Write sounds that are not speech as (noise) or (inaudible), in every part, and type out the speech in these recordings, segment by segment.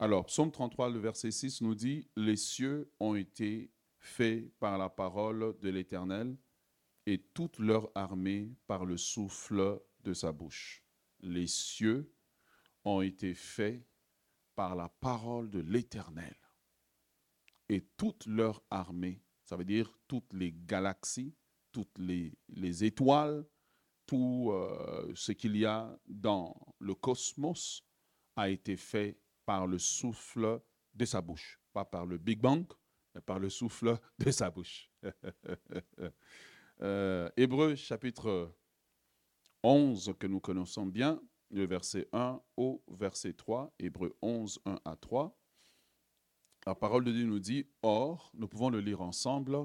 Alors, Psaume 33, le verset 6 nous dit, Les cieux ont été faits par la parole de l'Éternel et toute leur armée par le souffle de sa bouche. Les cieux ont été faits par la parole de l'Éternel et toute leur armée, ça veut dire toutes les galaxies, toutes les, les étoiles, tout euh, ce qu'il y a dans le cosmos a été fait par le souffle de sa bouche. Pas par le Big Bang, mais par le souffle de sa bouche. (laughs) euh, Hébreu chapitre 11 que nous connaissons bien, le verset 1 au verset 3, Hébreu 11, 1 à 3. La parole de Dieu nous dit, Or, nous pouvons le lire ensemble,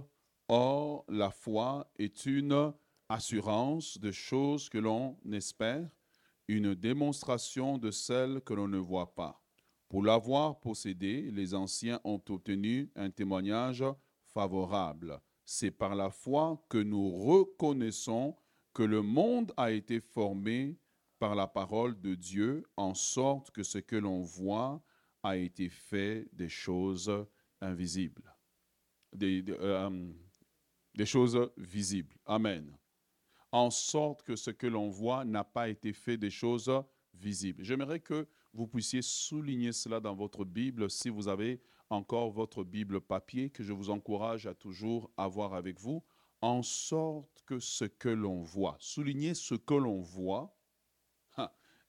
Or, la foi est une assurance de choses que l'on espère, une démonstration de celles que l'on ne voit pas. Pour l'avoir possédé, les anciens ont obtenu un témoignage favorable. C'est par la foi que nous reconnaissons que le monde a été formé par la parole de Dieu, en sorte que ce que l'on voit a été fait des choses invisibles, des, euh, choses visibles. Amen. En sorte que ce que l'on voit n'a pas été fait des choses visibles. J'aimerais que vous puissiez souligner cela dans votre Bible si vous avez encore votre Bible papier, que je vous encourage à toujours avoir avec vous, en sorte que ce que l'on voit, souligner ce que l'on voit,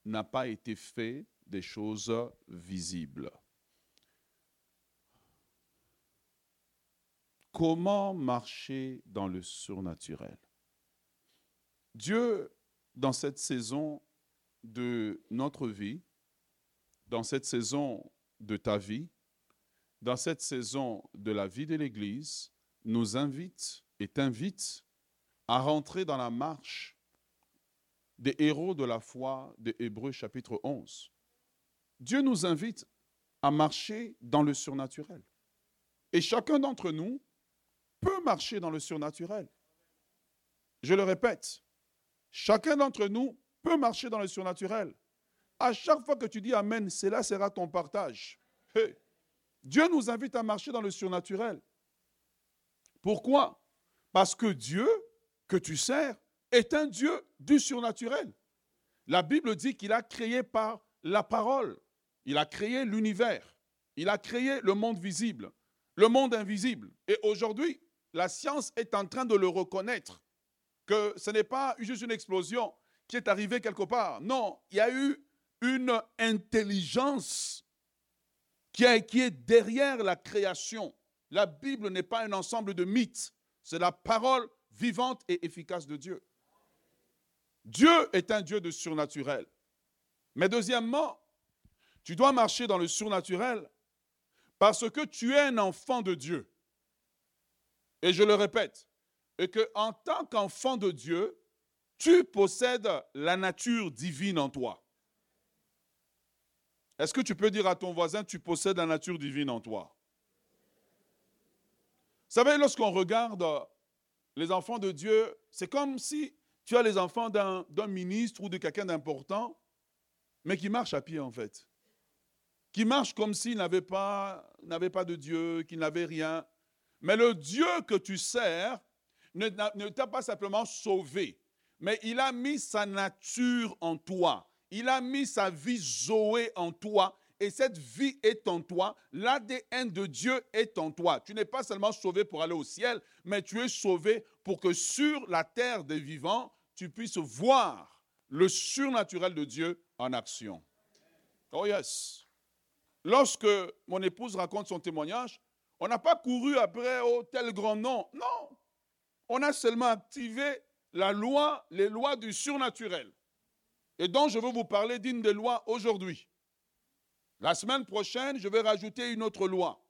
n'a pas été fait des choses visibles. Comment marcher dans le surnaturel? Dieu, dans cette saison de notre vie, dans cette saison de ta vie, dans cette saison de la vie de l'Église, nous invite et t'invite à rentrer dans la marche des héros de la foi de Hébreux chapitre 11. Dieu nous invite à marcher dans le surnaturel. Et chacun d'entre nous peut marcher dans le surnaturel. Je le répète, chacun d'entre nous peut marcher dans le surnaturel. À chaque fois que tu dis Amen, cela sera ton partage. Dieu nous invite à marcher dans le surnaturel. Pourquoi? Parce que Dieu que tu sers est un Dieu du surnaturel. La Bible dit qu'il a créé par la parole. Il a créé l'univers. Il a créé le monde visible, le monde invisible. Et aujourd'hui, la science est en train de le reconnaître, que ce n'est pas juste une explosion qui est arrivée quelque part. Non, il y a eu une intelligence qui, est derrière la création. La Bible n'est pas un ensemble de mythes, c'est la parole vivante et efficace de Dieu. Dieu est un Dieu de surnaturel. Mais deuxièmement, tu dois marcher dans le surnaturel parce que tu es un enfant de Dieu. Et je le répète, et que en tant qu'enfant de Dieu, tu possèdes la nature divine en toi. Est-ce que tu peux dire à ton voisin, tu possèdes la nature divine en toi? Vous savez, lorsqu'on regarde les enfants de Dieu, c'est comme si tu as les enfants d'un ministre ou de quelqu'un d'important, mais qui marche à pied en fait. Qui marche comme s'il n'avait pas, de Dieu, qu'il n'avait rien. Mais le Dieu que tu sers ne t'a pas simplement sauvé, mais il a mis sa nature en toi. Il a mis sa vie Zoé en toi et cette vie est en toi. L'ADN de Dieu est en toi. Tu n'es pas seulement sauvé pour aller au ciel, mais tu es sauvé pour que sur la terre des vivants, tu puisses voir le surnaturel de Dieu en action. Oh yes. Lorsque mon épouse raconte son témoignage, on n'a pas couru après oh, tel grand nom. Non. On a seulement activé la loi, les lois du surnaturel et dont je veux vous parler d'une des lois aujourd'hui. La semaine prochaine, je vais rajouter une autre loi,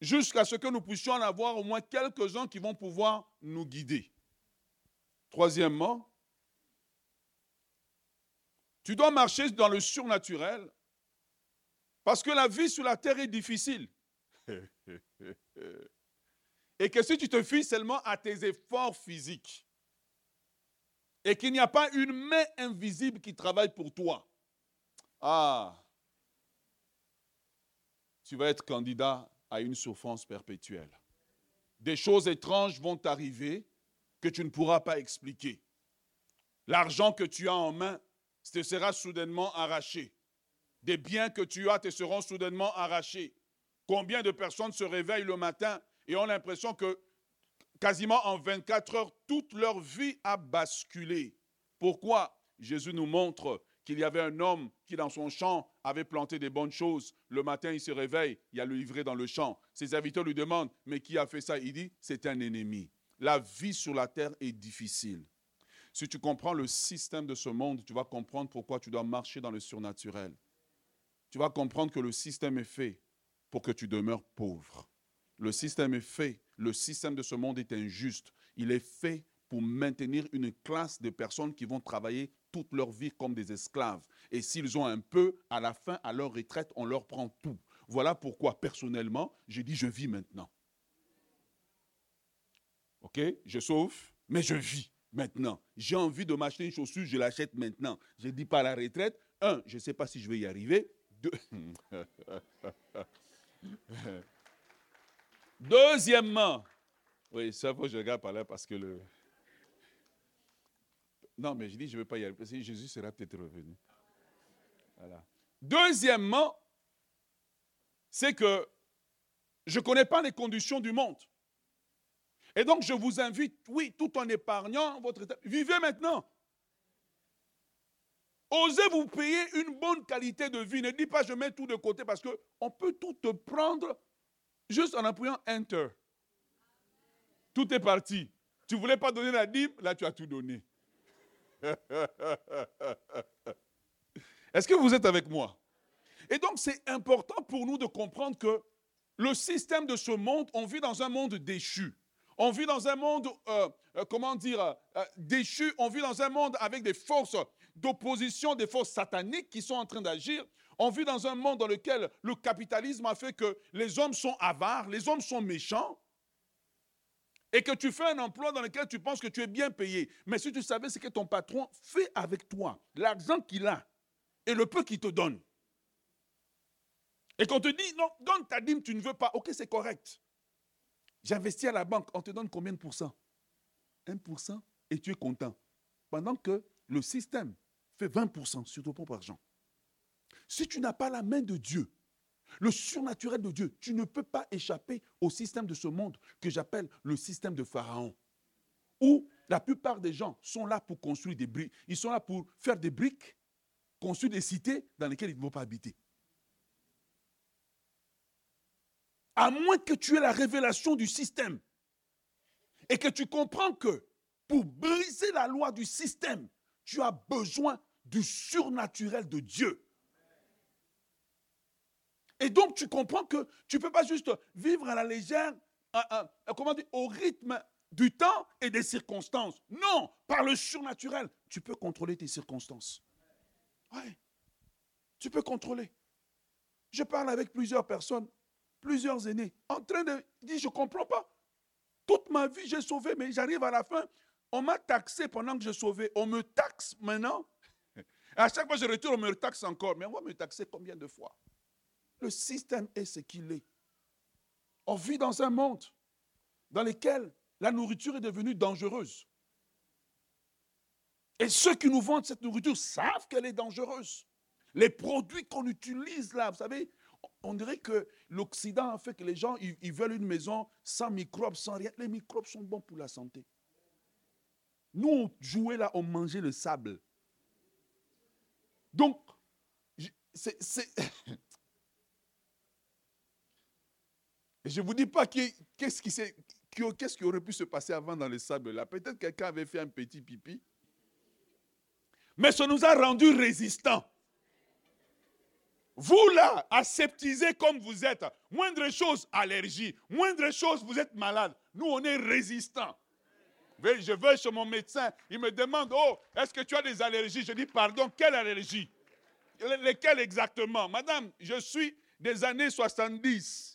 jusqu'à ce que nous puissions en avoir au moins quelques-uns qui vont pouvoir nous guider. Troisièmement, tu dois marcher dans le surnaturel parce que la vie sur la terre est difficile. (laughs) Et que si tu te fies seulement à tes efforts physiques, et qu'il n'y a pas une main invisible qui travaille pour toi. Ah, tu vas être candidat à une souffrance perpétuelle. Des choses étranges vont t'arriver que tu ne pourras pas expliquer. L'argent que tu as en main te sera soudainement arraché. Des biens que tu as te seront soudainement arrachés. Combien de personnes se réveillent le matin et ont l'impression que quasiment en 24 heures, toute leur vie a basculé. Pourquoi? Jésus nous montre qu'il y avait un homme qui, dans son champ, avait planté des bonnes choses. Le matin, il se réveille, il y a le livret dans le champ. Ses inviteurs lui demandent, mais qui a fait ça Il dit, c'est un ennemi. La vie sur la terre est difficile. Si tu comprends le système de ce monde, tu vas comprendre pourquoi tu dois marcher dans le surnaturel. Tu vas comprendre que le système est fait pour que tu demeures pauvre. Le système est fait, le système de ce monde est injuste. Il est fait pour maintenir une classe de personnes qui vont travailler toute leur vie comme des esclaves. Et s'ils ont un peu, à la fin, à leur retraite, on leur prend tout. Voilà pourquoi, personnellement, j'ai dit, je vis maintenant. OK? Je sauve, mais je vis maintenant. J'ai envie de m'acheter une chaussure, je l'achète maintenant. Je ne dis pas la retraite. Un, je ne sais pas si je vais y arriver. Deux. (laughs) (laughs) Deuxièmement, oui, ça faut que je regarde par là parce que le. Non, mais je dis, je ne vais pas y que Jésus sera peut-être revenu. Deuxièmement, c'est que je ne connais pas les conditions du monde. Et donc, je vous invite, oui, tout en épargnant votre état, vivez maintenant. Osez vous payer une bonne qualité de vie. Ne dis pas je mets tout de côté parce qu'on peut tout te prendre juste en appuyant Enter. Tout est parti. Tu ne voulais pas donner la dîme, là tu as tout donné. (laughs) Est-ce que vous êtes avec moi? Et donc c'est important pour nous de comprendre que le système de ce monde, on vit dans un monde déchu. On vit dans un monde, euh, euh, comment dire, euh, déchu. On vit dans un monde avec des forces d'opposition, des forces sataniques qui sont en train d'agir. On vit dans un monde dans lequel le capitalisme a fait que les hommes sont avares, les hommes sont méchants. Et que tu fais un emploi dans lequel tu penses que tu es bien payé. Mais si tu savais ce que ton patron fait avec toi, l'argent qu'il a et le peu qu'il te donne. Et qu'on te dit, non, donne ta dîme, tu ne veux pas. Ok, c'est correct. J'investis à la banque, on te donne combien de pourcents? 1% et tu es content. Pendant que le système fait 20% sur ton propre argent. Si tu n'as pas la main de Dieu, le surnaturel de Dieu, tu ne peux pas échapper au système de ce monde que j'appelle le système de Pharaon. Où la plupart des gens sont là pour construire des briques. Ils sont là pour faire des briques, construire des cités dans lesquelles ils ne vont pas habiter. À moins que tu aies la révélation du système et que tu comprends que pour briser la loi du système, tu as besoin du surnaturel de Dieu. Et donc tu comprends que tu ne peux pas juste vivre à la légère, comment dire, au rythme du temps et des circonstances. Non, par le surnaturel, tu peux contrôler tes circonstances. Oui, tu peux contrôler. Je parle avec plusieurs personnes plusieurs années, en train de dire, je ne comprends pas. Toute ma vie, j'ai sauvé, mais j'arrive à la fin, on m'a taxé pendant que j'ai sauvé. On me taxe maintenant. (laughs) À chaque fois que je retourne, on me taxe encore. Mais on va me taxer combien de fois? Le système est ce qu'il est. On vit dans un monde dans lequel la nourriture est devenue dangereuse. Et ceux qui nous vendent cette nourriture savent qu'elle est dangereuse. Les produits qu'on utilise là, vous savez, on dirait que l'Occident a fait que les gens, ils, veulent une maison sans microbes, sans rien. Les microbes sont bons pour la santé. Nous, on jouait là, on mangeait le sable. Donc, c'est... Je ne vous dis pas qu'est-ce qui, qu'est-ce qui aurait pu se passer avant dans le sable là? Peut-être quelqu'un avait fait un petit pipi. Mais ça nous a rendus résistants. Vous là, aseptisés comme vous êtes, moindre chose, allergie, moindre chose, vous êtes malade. Nous, on est résistants. Je vais chez mon médecin, il me demande, oh, est-ce que tu as des allergies? Je dis, pardon, quelle allergie? Lesquelles exactement? Madame, je suis des années 70.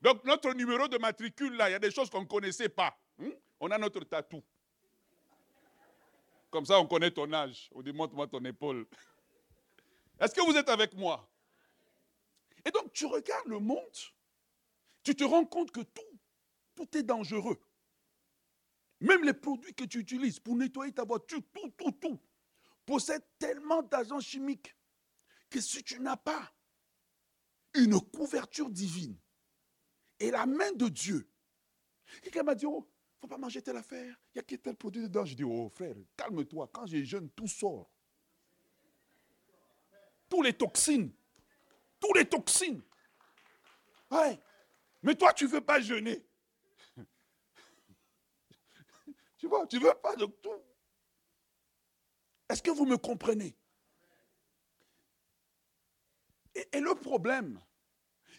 Donc notre numéro de matricule, là, il y a des choses qu'on ne connaissait pas. Hmm? On a notre tatou. Comme ça, on connaît ton âge. On dit, montre-moi ton épaule. Est-ce que vous êtes avec moi? Et donc, tu regardes le monde, tu te rends compte que tout, tout est dangereux. Même les produits que tu utilises pour nettoyer ta voiture, tout, tout, tout, possède tellement d'agents chimiques que si tu n'as pas une couverture divine et la main de Dieu, quelqu'un m'a dit, oh, faut pas manger telle affaire, il y a tel produit dedans? Je dis, oh frère, calme-toi, quand j'ai jeûne, tout sort. Tous les toxines, tous les toxines. Ouais. Mais toi, tu ne veux pas jeûner. (laughs) tu vois, tu ne veux pas de tout. Est-ce que vous me comprenez? Et, le problème,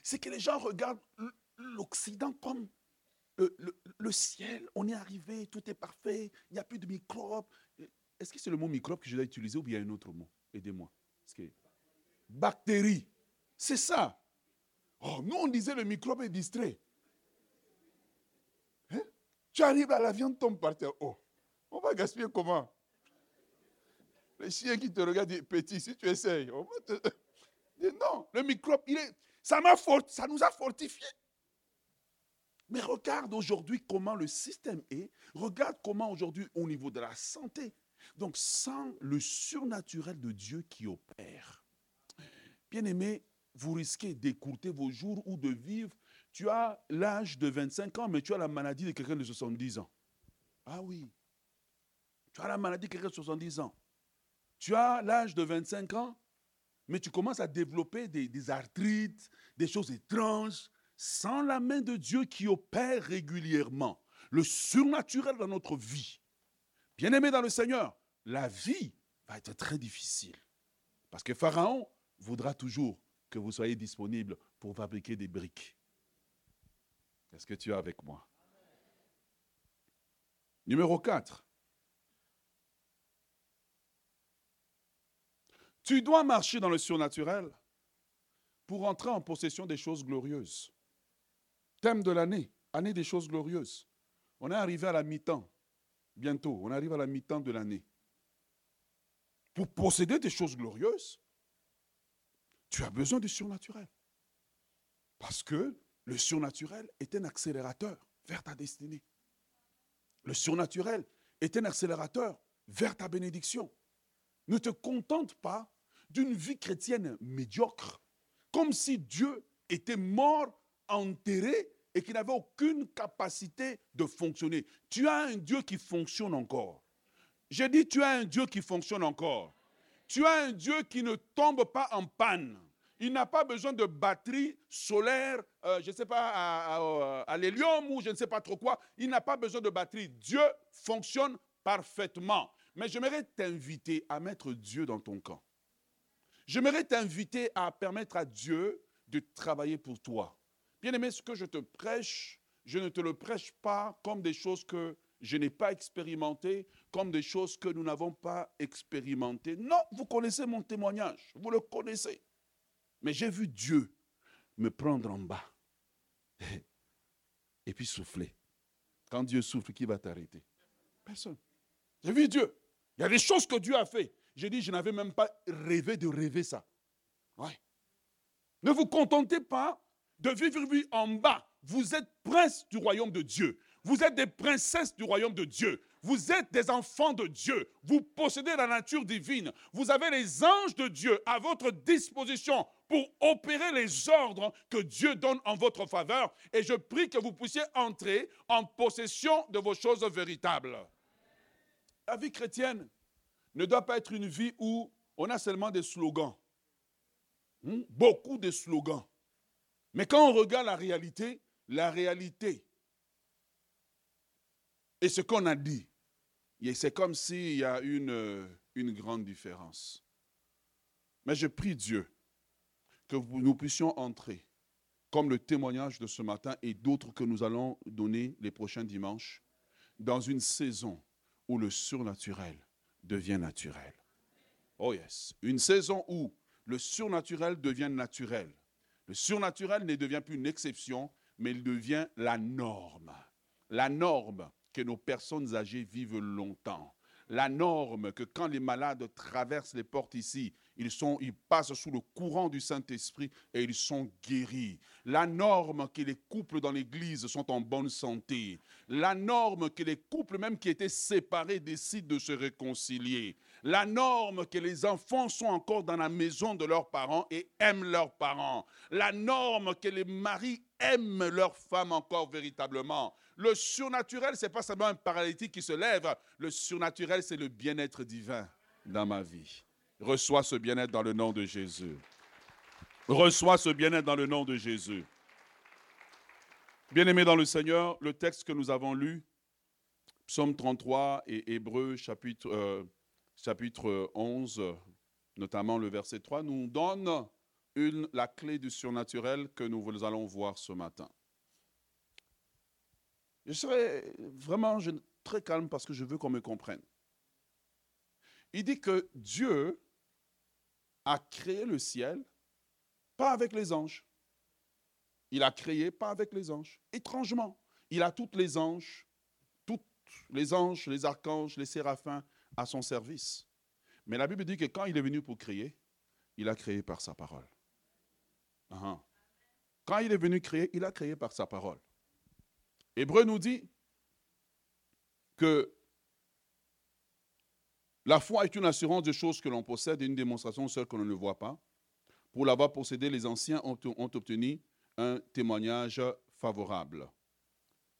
c'est que les gens regardent l'Occident comme le, ciel, on est arrivé, tout est parfait, il n'y a plus de microbes. Est-ce que c'est le mot microbe que je dois utiliser ou bien un autre mot? Aidez-moi. Bactéries. C'est ça. Oh, nous, on disait le microbe est distrait. Hein? Tu arrives à la viande tombe par terre. Oh, on va gaspiller comment? Les chiens qui te regardent disent, petit, si tu essayes, on va te... (laughs) Non, le microbe, il est, ça, fort, ça nous a fortifiés. Mais regarde aujourd'hui comment le système est. Regarde comment aujourd'hui au niveau de la santé. Donc sans le surnaturel de Dieu qui opère. Bien aimé, vous risquez d'écourter vos jours ou de vivre. Tu as l'âge de 25 ans, mais tu as la maladie de quelqu'un de 70 ans. Ah oui. Tu as la maladie de quelqu'un de 70 ans. Tu as l'âge de 25 ans, mais tu commences à développer des, des arthrites, des choses étranges, sans la main de Dieu qui opère régulièrement, le surnaturel dans notre vie. Bien-aimé dans le Seigneur, la vie va être très difficile. Parce que Pharaon voudra toujours que vous soyez disponible pour fabriquer des briques. Est-ce que tu es avec moi? Numéro 4. Tu dois marcher dans le surnaturel pour entrer en possession des choses glorieuses. De l'année, année des choses glorieuses. On est arrivé à la mi-temps, bientôt, on arrive à la mi-temps de l'année. Pour posséder des choses glorieuses, tu as besoin du surnaturel. Parce que le surnaturel est un accélérateur vers ta destinée. Le surnaturel est un accélérateur vers ta bénédiction. Ne te contente pas d'une vie chrétienne médiocre, comme si Dieu était mort enterré et qui n'avait aucune capacité de fonctionner. Tu as un Dieu qui fonctionne encore. J'ai dit, tu as un Dieu qui fonctionne encore. Tu as un Dieu qui ne tombe pas en panne. Il n'a pas besoin de batterie solaire, euh, je ne sais pas, à, à l'hélium ou je ne sais pas trop quoi. Il n'a pas besoin de batterie. Dieu fonctionne parfaitement. Mais j'aimerais t'inviter à mettre Dieu dans ton camp. J'aimerais t'inviter à permettre à Dieu de travailler pour toi. Bien-aimé, ce que je te prêche, je ne te le prêche pas comme des choses que je n'ai pas expérimentées, comme des choses que nous n'avons pas expérimentées. Non, vous connaissez mon témoignage, vous le connaissez. Mais j'ai vu Dieu me prendre en bas (laughs) et puis souffler. Quand Dieu souffle, qui va t'arrêter? Personne. J'ai vu Dieu. Il y a des choses que Dieu a fait. J'ai dit, je n'avais même pas rêvé de rêver ça. Ouais. Ne vous contentez pas de vivre en bas. Vous êtes prince du royaume de Dieu. Vous êtes des princesses du royaume de Dieu. Vous êtes des enfants de Dieu. Vous possédez la nature divine. Vous avez les anges de Dieu à votre disposition pour opérer les ordres que Dieu donne en votre faveur. Et je prie que vous puissiez entrer en possession de vos choses véritables. La vie chrétienne ne doit pas être une vie où on a seulement des slogans. Hmm? Beaucoup de slogans. Mais quand on regarde la réalité, la réalité et ce qu'on a dit, c'est comme s'il y a une, une grande différence. Mais je prie Dieu que nous puissions entrer, comme le témoignage de ce matin et d'autres que nous allons donner les prochains dimanches, dans une saison où le surnaturel devient naturel. Oh yes, une saison où le surnaturel devient naturel. Le surnaturel ne devient plus une exception, mais il devient la norme. La norme que nos personnes âgées vivent longtemps. La norme que quand les malades traversent les portes ici, ils, sont, ils passent sous le courant du Saint-Esprit et ils sont guéris. La norme que les couples dans l'Église sont en bonne santé. La norme que les couples même qui étaient séparés décident de se réconcilier. La norme que les enfants sont encore dans la maison de leurs parents et aiment leurs parents. La norme que les maris aiment leurs femmes encore véritablement. Le surnaturel, ce n'est pas seulement un paralytique qui se lève. Le surnaturel, c'est le bien-être divin dans ma vie. Reçois ce bien-être dans le nom de Jésus. Reçois ce bien-être dans le nom de Jésus. Bien-aimé dans le Seigneur, le texte que nous avons lu, Psaume 33 et Hébreu chapitre, euh, chapitre 11, notamment le verset 3, nous donne la clé du surnaturel que nous allons voir ce matin. Je serai vraiment très calme parce que je veux qu'on me comprenne. Il dit que Dieu a créé le ciel, pas avec les anges. Il a créé pas avec les anges. Étrangement, il a toutes les anges, tous les anges, les archanges, les séraphins à son service. Mais la Bible dit que quand il est venu pour créer, il a créé par sa parole. Uh-huh. Quand il est venu créer, il a créé par sa parole. Hébreu nous dit que la foi est une assurance de choses que l'on possède et une démonstration seule que l'on ne voit pas. Pour l'avoir possédé, les anciens ont obtenu un témoignage favorable.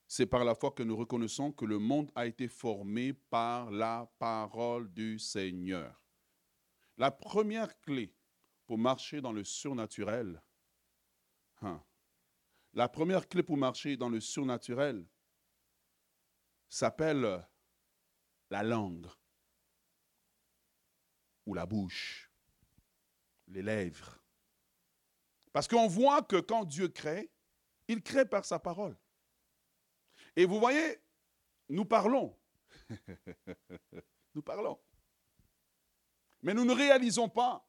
C'est par la foi que nous reconnaissons que le monde a été formé par la parole du Seigneur. La première clé pour marcher dans le surnaturel, hein, la première clé pour marcher dans le surnaturel s'appelle la langue ou la bouche, les lèvres. Parce qu'on voit que quand Dieu crée, il crée par sa parole. Et vous voyez, nous parlons. (laughs) nous parlons. Mais nous ne réalisons pas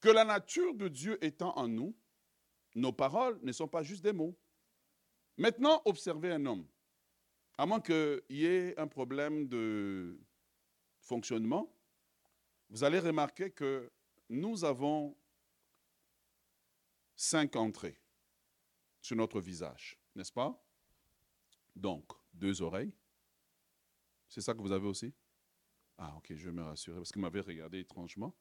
que la nature de Dieu étant en nous, nos paroles ne sont pas juste des mots. Maintenant, observez un homme. À moins qu'il y ait un problème de fonctionnement, vous allez remarquer que nous avons cinq entrées sur notre visage, n'est-ce pas? Donc, deux oreilles. C'est ça que vous avez aussi? Ah, ok, je vais me rassurer parce vous m'avez regardé étrangement.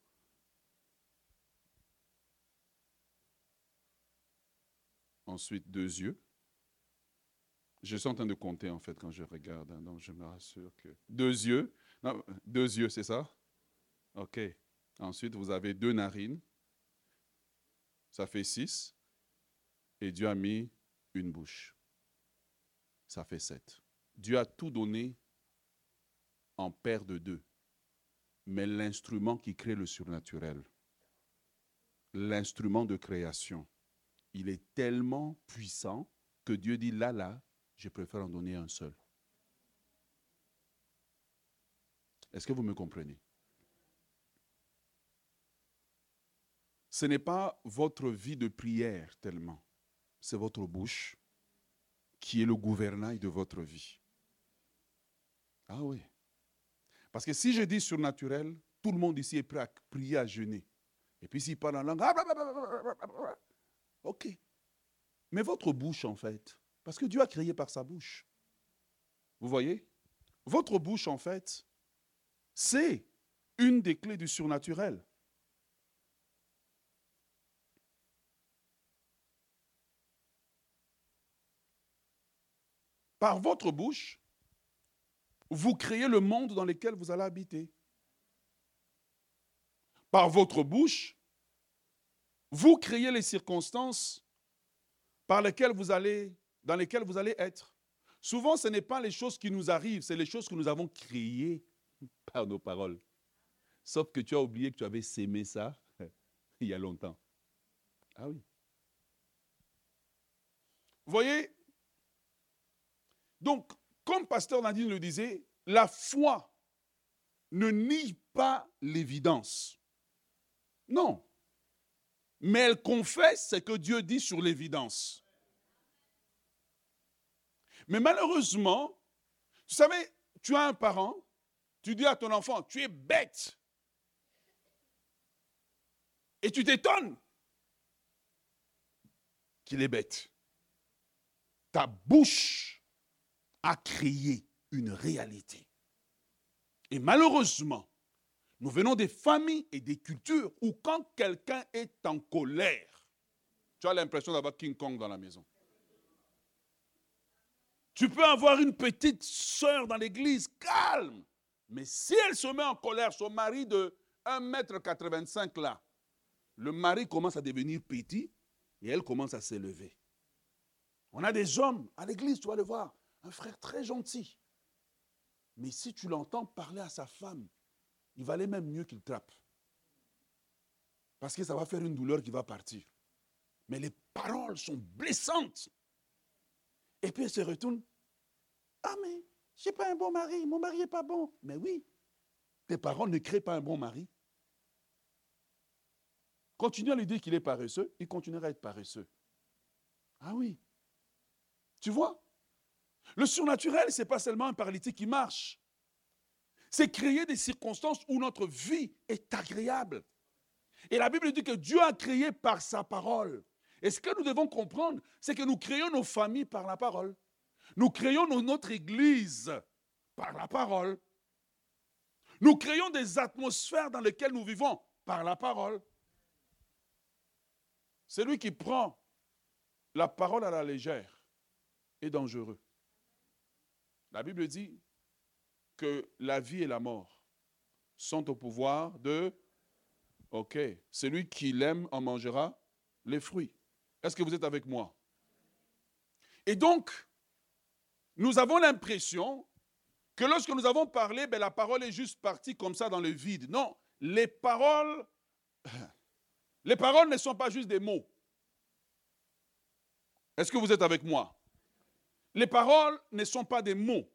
Ensuite, deux yeux. Je suis en train de compter en fait quand je regarde, hein, donc je me rassure que. Deux yeux. Deux yeux, c'est ça? OK. Ensuite, vous avez deux narines. Ça fait six. Et Dieu a mis une bouche. Ça fait sept. Dieu a tout donné en paire de deux. Mais l'instrument qui crée le surnaturel, l'instrument de création, il est tellement puissant que Dieu dit là, là, je préfère en donner un seul. Est-ce que vous me comprenez? Ce n'est pas votre vie de prière tellement, c'est votre bouche qui est le gouvernail de votre vie. Ah oui. Parce que si je dis surnaturel, tout le monde ici est prêt à prier, à jeûner. Et puis s'il parle en langue, Ok. Mais votre bouche, en fait, parce que Dieu a créé par sa bouche. Vous voyez? Votre bouche, en fait, c'est une des clés du surnaturel. Par votre bouche, vous créez le monde dans lequel vous allez habiter. Par votre bouche, vous créez les circonstances par lesquelles vous allez, dans lesquelles vous allez être. Souvent, ce n'est pas les choses qui nous arrivent, c'est les choses que nous avons créées (laughs) par nos paroles. Sauf que tu as oublié que tu avais sémé ça (laughs) il y a longtemps. Ah oui. Voyez Donc, comme Pasteur Nadine le disait, la foi ne nie pas l'évidence. Non mais elle confesse ce que Dieu dit sur l'évidence. Mais malheureusement, tu savez, tu as un parent, tu dis à ton enfant, tu es bête. Et tu t'étonnes qu'il est bête. Ta bouche a créé une réalité. Et malheureusement, nous venons des familles et des cultures où quand quelqu'un est en colère, tu as l'impression d'avoir King Kong dans la maison. Tu peux avoir une petite sœur dans l'église, calme. Mais si elle se met en colère, son mari de 1m85 là, le mari commence à devenir petit et elle commence à s'élever. On a des hommes à l'église, tu vas le voir, un frère très gentil. Mais si tu l'entends parler à sa femme, il valait même mieux qu'il trappe. Parce que ça va faire une douleur qui va partir. Mais les paroles sont blessantes. Et puis elle se retourne. Ah, mais je n'ai pas un bon mari, mon mari n'est pas bon. Mais oui, tes parents ne créent pas un bon mari. Continue à lui dire qu'il est paresseux, il continuera à être paresseux. Ah oui. Tu vois? Le surnaturel, ce n'est pas seulement un paralytique qui marche. C'est créer des circonstances où notre vie est agréable. Et la Bible dit que Dieu a créé par sa parole. Et ce que nous devons comprendre, c'est que nous créons nos familles par la parole. Nous créons notre église par la parole. Nous créons des atmosphères dans lesquelles nous vivons par la parole. Celui qui prend la parole à la légère est dangereux. La Bible dit que la vie et la mort sont au pouvoir de... Ok, celui qui l'aime en mangera les fruits. Est-ce que vous êtes avec moi? Et donc, nous avons l'impression que lorsque nous avons parlé, ben, la parole est juste partie comme ça dans le vide. Non, les paroles, les paroles ne sont pas juste des mots. Est-ce que vous êtes avec moi? Les paroles ne sont pas des mots.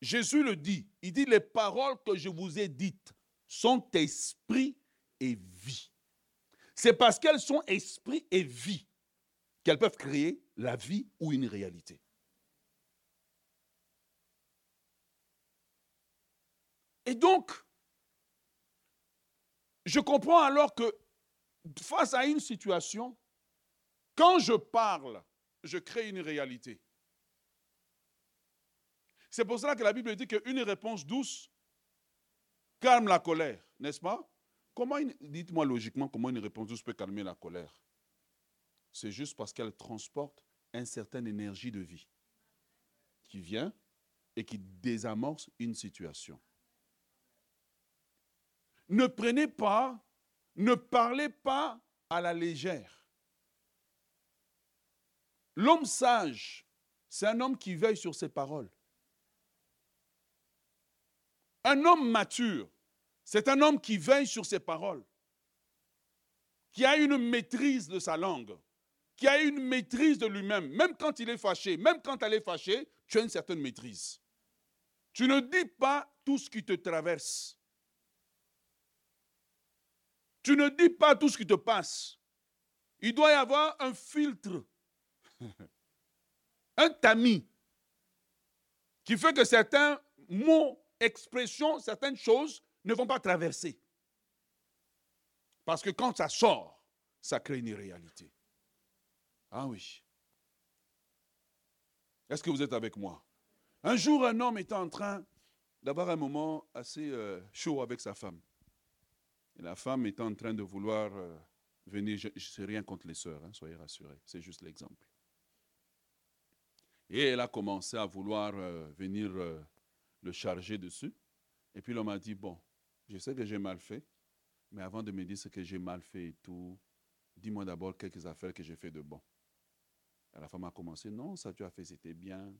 Jésus le dit. Il dit, les paroles que je vous ai dites sont esprit et vie. C'est parce qu'elles sont esprit et vie qu'elles peuvent créer la vie ou une réalité. Et donc, je comprends alors que face à une situation, quand je parle, je crée une réalité. C'est pour cela que la Bible dit qu'une réponse douce calme la colère, n'est-ce pas? Comment, dites-moi logiquement, comment une réponse douce peut calmer la colère C'est juste parce qu'elle transporte une certaine énergie de vie qui vient et qui désamorce une situation. Ne prenez pas, ne parlez pas à la légère. L'homme sage, c'est un homme qui veille sur ses paroles. Un homme mature, c'est un homme qui veille sur ses paroles, qui a une maîtrise de sa langue, qui a une maîtrise de lui-même. Même quand il est fâché, même quand elle est fâchée, tu as une certaine maîtrise. Tu ne dis pas tout ce qui te traverse. Tu ne dis pas tout ce qui te passe. Il doit y avoir un filtre, (laughs) un tamis, qui fait que certains mots, expressions, certaines choses ne vont pas traverser. Parce que quand ça sort, ça crée une réalité. Ah oui. Est-ce que vous êtes avec moi? Un jour, un homme était en train d'avoir un moment assez euh, chaud avec sa femme. Et la femme est en train de vouloir euh, venir, je ne sais rien contre les sœurs, hein, soyez rassurés, c'est juste l'exemple. Et elle a commencé à vouloir euh, venir le charger dessus. Et puis l'homme a dit, bon, je sais que j'ai mal fait, mais avant de me dire ce que j'ai mal fait et tout, dis-moi d'abord quelques affaires que j'ai fait de bon. Et la femme a commencé, non, ça tu as fait, c'était bien,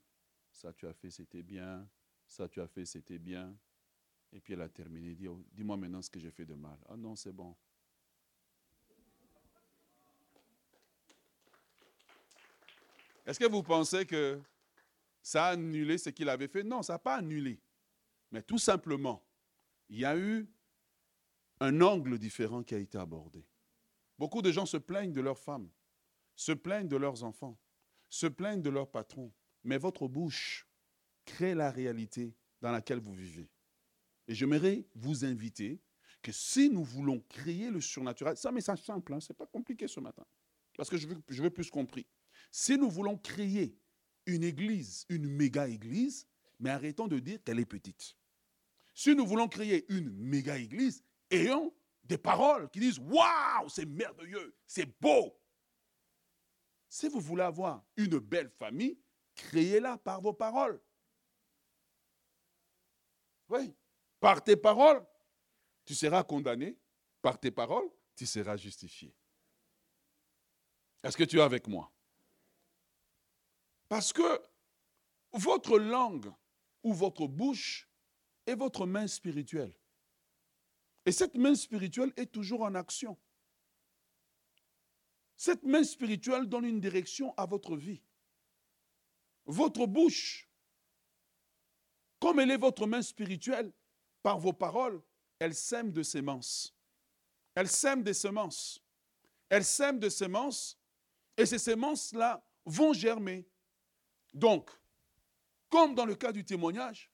ça tu as fait, c'était bien, ça tu as fait, c'était bien. Et puis elle a terminé, dit, oh, dis-moi maintenant ce que j'ai fait de mal. Ah non, c'est bon. Est-ce que vous pensez que ça a annulé ce qu'il avait fait Non, ça n'a pas annulé. Mais tout simplement, il y a eu un angle différent qui a été abordé. Beaucoup de gens se plaignent de leurs femmes, se plaignent de leurs enfants, se plaignent de leur patron. Mais votre bouche crée la réalité dans laquelle vous vivez. Et j'aimerais vous inviter que si nous voulons créer le surnaturel, c'est un message simple, hein, ce n'est pas compliqué ce matin, parce que je veux, je veux plus compris. Si nous voulons créer une église, une méga église, mais arrêtons de dire qu'elle est petite. Si nous voulons créer une méga église, ayons des paroles qui disent Waouh, c'est merveilleux, c'est beau. Si vous voulez avoir une belle famille, créez-la par vos paroles. Oui, par tes paroles, tu seras condamné. Par tes paroles, tu seras justifié. Est-ce que tu es avec moi? Parce que votre langue ou votre bouche est votre main spirituelle. Et cette main spirituelle est toujours en action. Cette main spirituelle donne une direction à votre vie. Votre bouche, comme elle est votre main spirituelle, par vos paroles, elle sème de semences. Elle sème des semences. Elle sème des semences et ces semences-là vont germer. Donc, comme dans le cas du témoignage,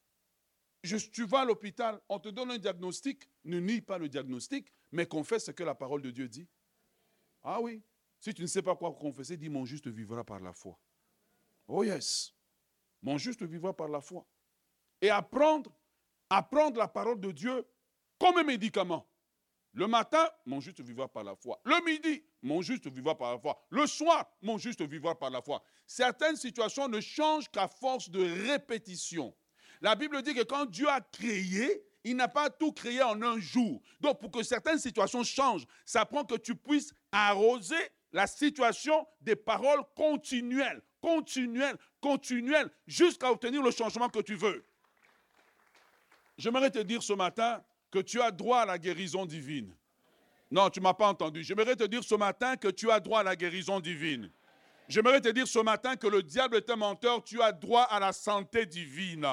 tu vas à l'hôpital, on te donne un diagnostic, ne nie pas le diagnostic, mais confesse ce que la parole de Dieu dit. Ah oui, si tu ne sais pas quoi confesser, dis mon juste vivra par la foi. Oh yes, mon juste vivra par la foi. Et apprendre, apprendre la parole de Dieu comme un médicament. Le matin, mon juste vivra par la foi. Le midi, mon juste vivra par la foi. Le soir, mon juste vivra par la foi. Certaines situations ne changent qu'à force de répétition. La Bible dit que quand Dieu a créé, il n'a pas tout créé en un jour. Donc pour que certaines situations changent, ça prend que tu puisses arroser la situation des paroles continuelles, continuelles, continuelles, jusqu'à obtenir le changement que tu veux. J'aimerais te dire ce matin que tu as droit à la guérison divine. Non, tu ne m'as pas entendu. J'aimerais te dire ce matin que tu as droit à la guérison divine. J'aimerais te dire ce matin que le diable est un menteur, tu as droit à la santé divine.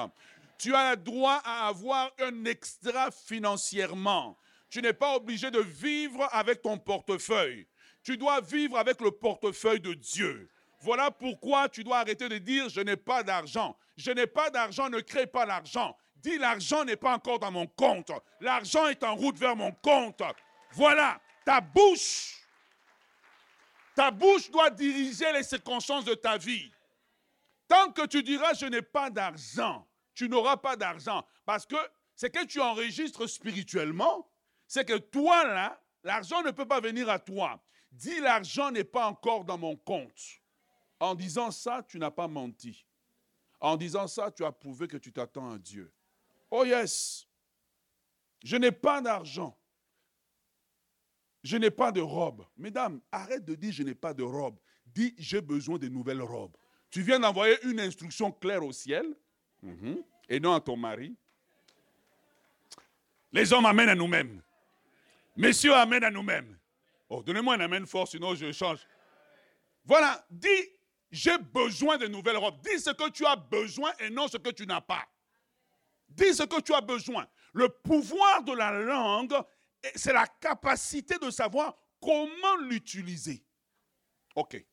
Tu as droit à avoir un extra financièrement. Tu n'es pas obligé de vivre avec ton portefeuille. Tu dois vivre avec le portefeuille de Dieu. Voilà pourquoi tu dois arrêter de dire je n'ai pas d'argent. Je n'ai pas d'argent, ne crée pas l'argent. L'argent n'est pas encore dans mon compte. L'argent est en route vers mon compte. Voilà, ta bouche. Ta bouche doit diriger les circonstances de ta vie. Tant que tu diras je n'ai pas d'argent, tu n'auras pas d'argent. Parce que ce que tu enregistres spirituellement, c'est que toi, là, l'argent ne peut pas venir à toi. Dis l'argent n'est pas encore dans mon compte. En disant ça, tu n'as pas menti. En disant ça, tu as prouvé que tu t'attends à Dieu. Oh yes, je n'ai pas d'argent. Je n'ai pas de robe. Mesdames, arrête de dire je n'ai pas de robe. Dis j'ai besoin de nouvelles robes. Tu viens d'envoyer une instruction claire au ciel Mhm. Et non à ton mari. Les hommes amènent à nous-mêmes. Messieurs amènent à nous-mêmes. Oh, donnez-moi un amen fort, sinon je change. Voilà, dis, j'ai besoin de nouvelles robes. Dis ce que tu as besoin et non ce que tu n'as pas. Dis ce que tu as besoin. Le pouvoir de la langue, c'est la capacité de savoir comment l'utiliser. Ok.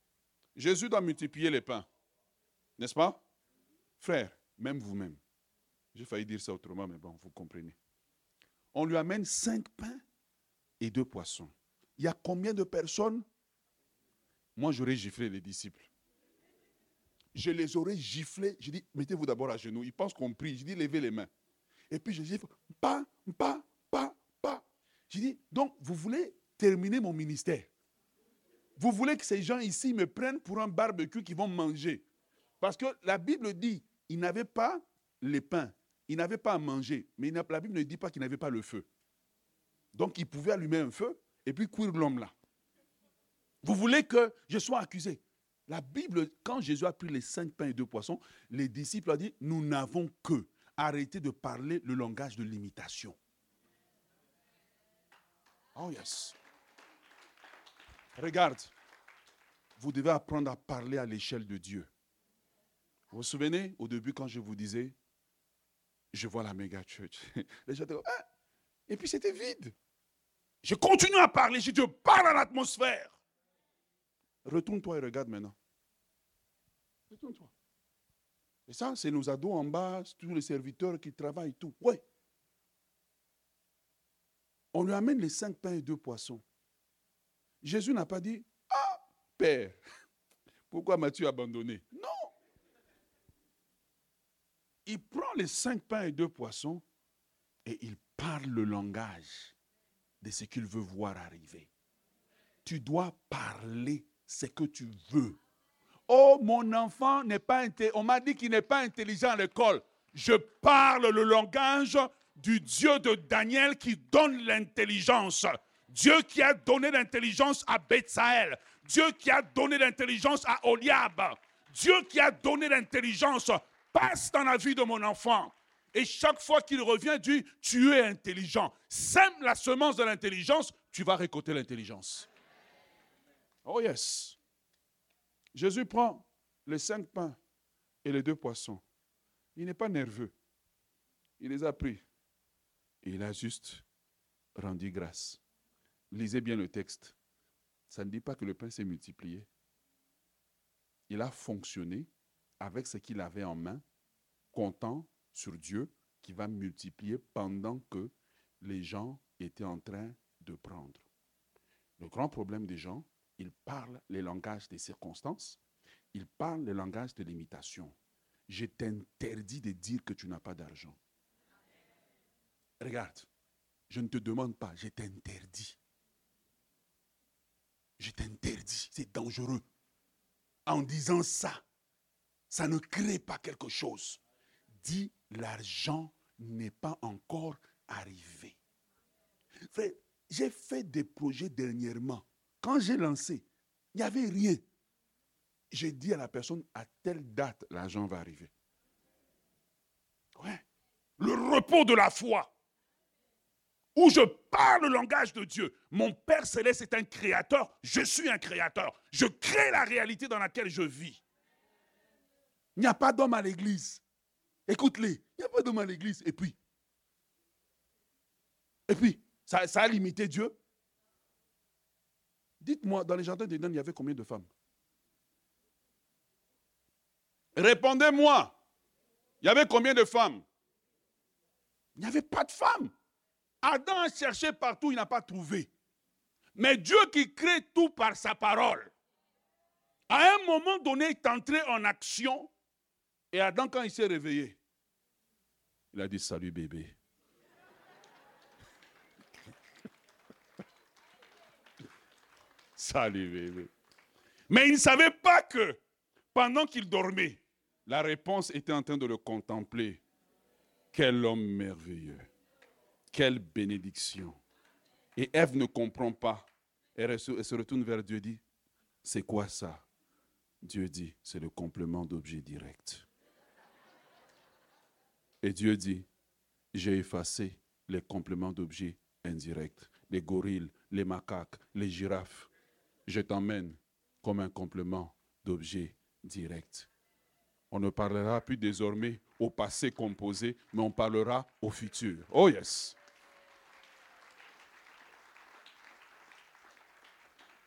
Jésus doit multiplier les pains. N'est-ce pas? Frère, même vous-même. J'ai failli dire ça autrement, mais bon, vous comprenez. On lui amène cinq pains et deux poissons. Il y a combien de personnes? Moi, j'aurais giflé les disciples. Je les aurais giflés. Je dis, mettez-vous d'abord à genoux. Ils pensent qu'on prie. Je dis, levez les mains. Et puis je gifle, pas, pas, pas, pas. Je dis, donc, vous voulez terminer mon ministère Vous voulez que ces gens ici me prennent pour un barbecue qui vont manger Parce que la Bible dit, il n'avait pas les pains, il n'avait pas à manger, mais la Bible ne dit pas qu'il n'avait pas le feu. Donc il pouvait allumer un feu et puis cuire l'homme là. Vous voulez que je sois accusé? La Bible, quand Jésus a pris les cinq pains et deux poissons, les disciples ont dit, nous n'avons que arrêter de parler le langage de l'imitation. Oh yes. Regarde, vous devez apprendre à parler à l'échelle de Dieu. Vous vous souvenez au début quand je vous disais, je vois la méga church. (laughs) Les gens ah! Et puis c'était vide. Je continue à parler, je te parle à l'atmosphère. Retourne-toi et regarde maintenant. Retourne-toi. Et ça, c'est nos ados en bas, tous les serviteurs qui travaillent, tout. Oui. On lui amène les cinq pains et deux poissons. Jésus n'a pas dit, ah, Père, (laughs) pourquoi m'as-tu abandonné? Non. Il prend les cinq pains et deux poissons et il parle le langage de ce qu'il veut voir arriver. Tu dois parler ce que tu veux. Oh, mon enfant n'est pas On m'a dit qu'il n'est pas intelligent à l'école. Je parle le langage du Dieu de Daniel qui donne l'intelligence. Dieu qui a donné l'intelligence à Bethsaël. Dieu qui a donné l'intelligence à Oliab. Dieu qui a donné l'intelligence passe dans la vie de mon enfant. Et chaque fois qu'il revient, dit, tu es intelligent. Sème la semence de l'intelligence, tu vas récolter l'intelligence. Oh yes. Jésus prend les cinq pains et les deux poissons. Il n'est pas nerveux. Il les a pris. Il a juste rendu grâce. Lisez bien le texte. Ça ne dit pas que le pain s'est multiplié. Il a fonctionné avec ce qu'il avait en main, comptant sur Dieu qui va multiplier pendant que les gens étaient en train de prendre. Le grand problème des gens, ils parlent les langages des circonstances, ils parlent le langage de l'imitation. Je t'interdis de dire que tu n'as pas d'argent. Regarde, je ne te demande pas, je t'interdis. Je t'interdis, c'est dangereux. En disant ça, ça ne crée pas quelque chose. Dis, l'argent n'est pas encore arrivé. Frère, j'ai fait des projets dernièrement. Quand j'ai lancé, il n'y avait rien. J'ai dit à la personne, à telle date, l'argent va arriver. Ouais. Le repos de la foi où je parle le langage de Dieu. Mon Père céleste est un créateur, je suis un créateur. Je crée la réalité dans laquelle je vis. Il n'y a pas d'homme à l'église. Écoute-les, il n'y a pas d'homme à l'église. Et puis, et puis, ça, a limité Dieu? Dites-moi, dans les jardins d'Éden, il y avait combien de femmes? Répondez-moi. Il y avait combien de femmes? Il n'y avait pas de femmes. Adam a cherché partout, il n'a pas trouvé. Mais Dieu qui crée tout par sa parole, à un moment donné, est entré en action. Et Adam, quand il s'est réveillé, il a dit Salut bébé. Salut bébé. Mais il ne savait pas que pendant qu'il dormait, la réponse était en train de le contempler. Quel homme merveilleux. Quelle bénédiction. Et Ève ne comprend pas. Elle se retourne vers Dieu et dit, c'est quoi ça? Dieu dit, c'est le complément d'objet direct. Et Dieu dit, j'ai effacé les compléments d'objets indirects, les gorilles, les macaques, les girafes. Je t'emmène comme un complément d'objet direct. On ne parlera plus désormais au passé composé, mais on parlera au futur. Oh yes.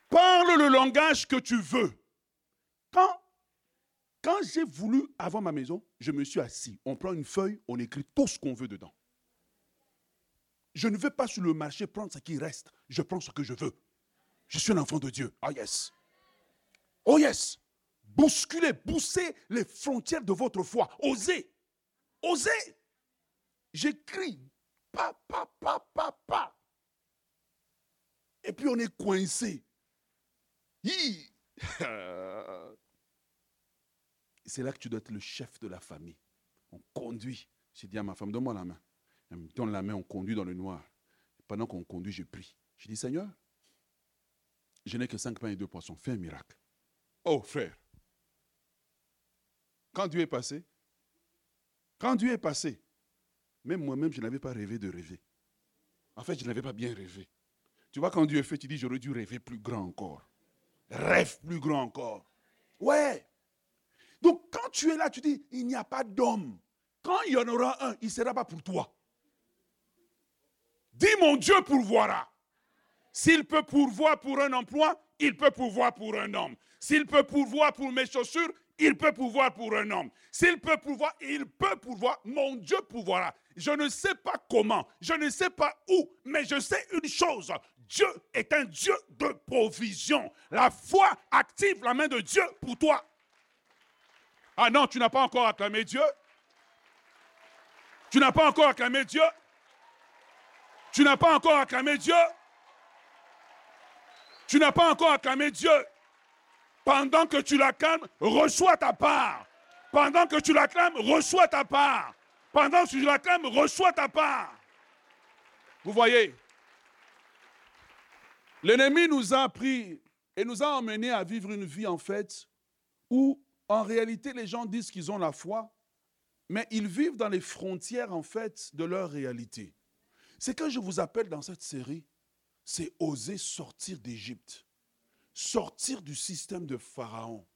Parle le langage que tu veux. Quand, quand j'ai voulu avoir ma maison, je me suis assis. On prend une feuille, on écrit tout ce qu'on veut dedans. Je ne vais pas sur le marché prendre ce qui reste. Je prends ce que je veux. Je suis un enfant de Dieu. Oh yes. Oh yes. Bousculez, poussez les frontières de votre foi. Osez. Osez. J'écris. Pa, pa, pa, pa, pa. Et puis on est coincé. (laughs) C'est là que tu dois être le chef de la famille. On conduit. J'ai dit à ma femme, donne-moi la main. Elle me donne la main, on conduit dans le noir. Pendant qu'on conduit, je prie. Je dis, Seigneur, je n'ai que cinq pains et deux poissons. Fais un miracle. Oh, frère. Quand Dieu est passé, quand Dieu est passé, même moi-même, je n'avais pas rêvé de rêver. En fait, je n'avais pas bien rêvé. Tu vois, quand Dieu est fait, tu dis, j'aurais dû rêver plus grand encore. Rêve plus grand encore. Ouais. Donc quand tu es là, tu dis, il n'y a pas d'homme. Quand il y en aura un, il ne sera pas pour toi. Dis, mon Dieu pourvoira. S'il peut pourvoir pour un emploi, il peut pourvoir pour un homme. S'il peut pourvoir pour mes chaussures, il peut pouvoir pour un homme. S'il peut pouvoir, il peut pouvoir. Mon Dieu pourvoira. Je ne sais pas comment, je ne sais pas où, mais je sais une chose. Dieu est un Dieu de provision. La foi active la main de Dieu pour toi. Ah non, tu n'as pas encore acclamé Dieu. Tu n'as pas encore acclamé Dieu. Tu n'as pas encore acclamé Dieu. Tu n'as pas encore acclamé Dieu. Pendant que tu l'acclames, reçois ta part. Pendant que tu l'acclames, reçois ta part. Pendant que tu l'acclames, reçois ta part. Vous voyez, l'ennemi nous a pris et nous a emmenés à vivre une vie en fait où en réalité les gens disent qu'ils ont la foi, mais ils vivent dans les frontières en fait de leur réalité. Ce que je vous appelle dans cette série, c'est oser sortir d'Égypte, sortir du système de Pharaon,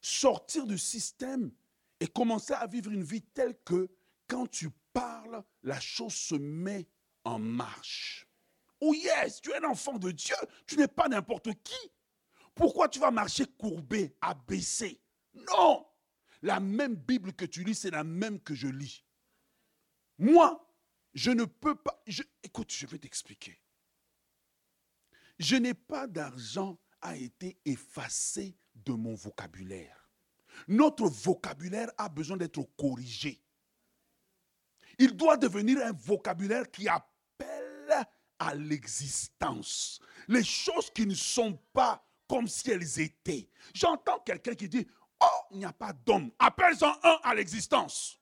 sortir du système et commencer à vivre une vie telle que quand tu parles, la chose se met en marche. Oh yes, tu es un enfant de Dieu, tu n'es pas n'importe qui. Pourquoi tu vas marcher courbé, abaissé Non, la même Bible que tu lis, c'est la même que je lis. Moi, je ne peux pas... écoute, je vais t'expliquer. Je n'ai pas d'argent à été effacé de mon vocabulaire. Notre vocabulaire a besoin d'être corrigé. Il doit devenir un vocabulaire qui appelle à l'existence. Les choses qui ne sont pas comme si elles étaient. J'entends quelqu'un qui dit, Oh, il n'y a pas d'homme. Appelle-en un à l'existence.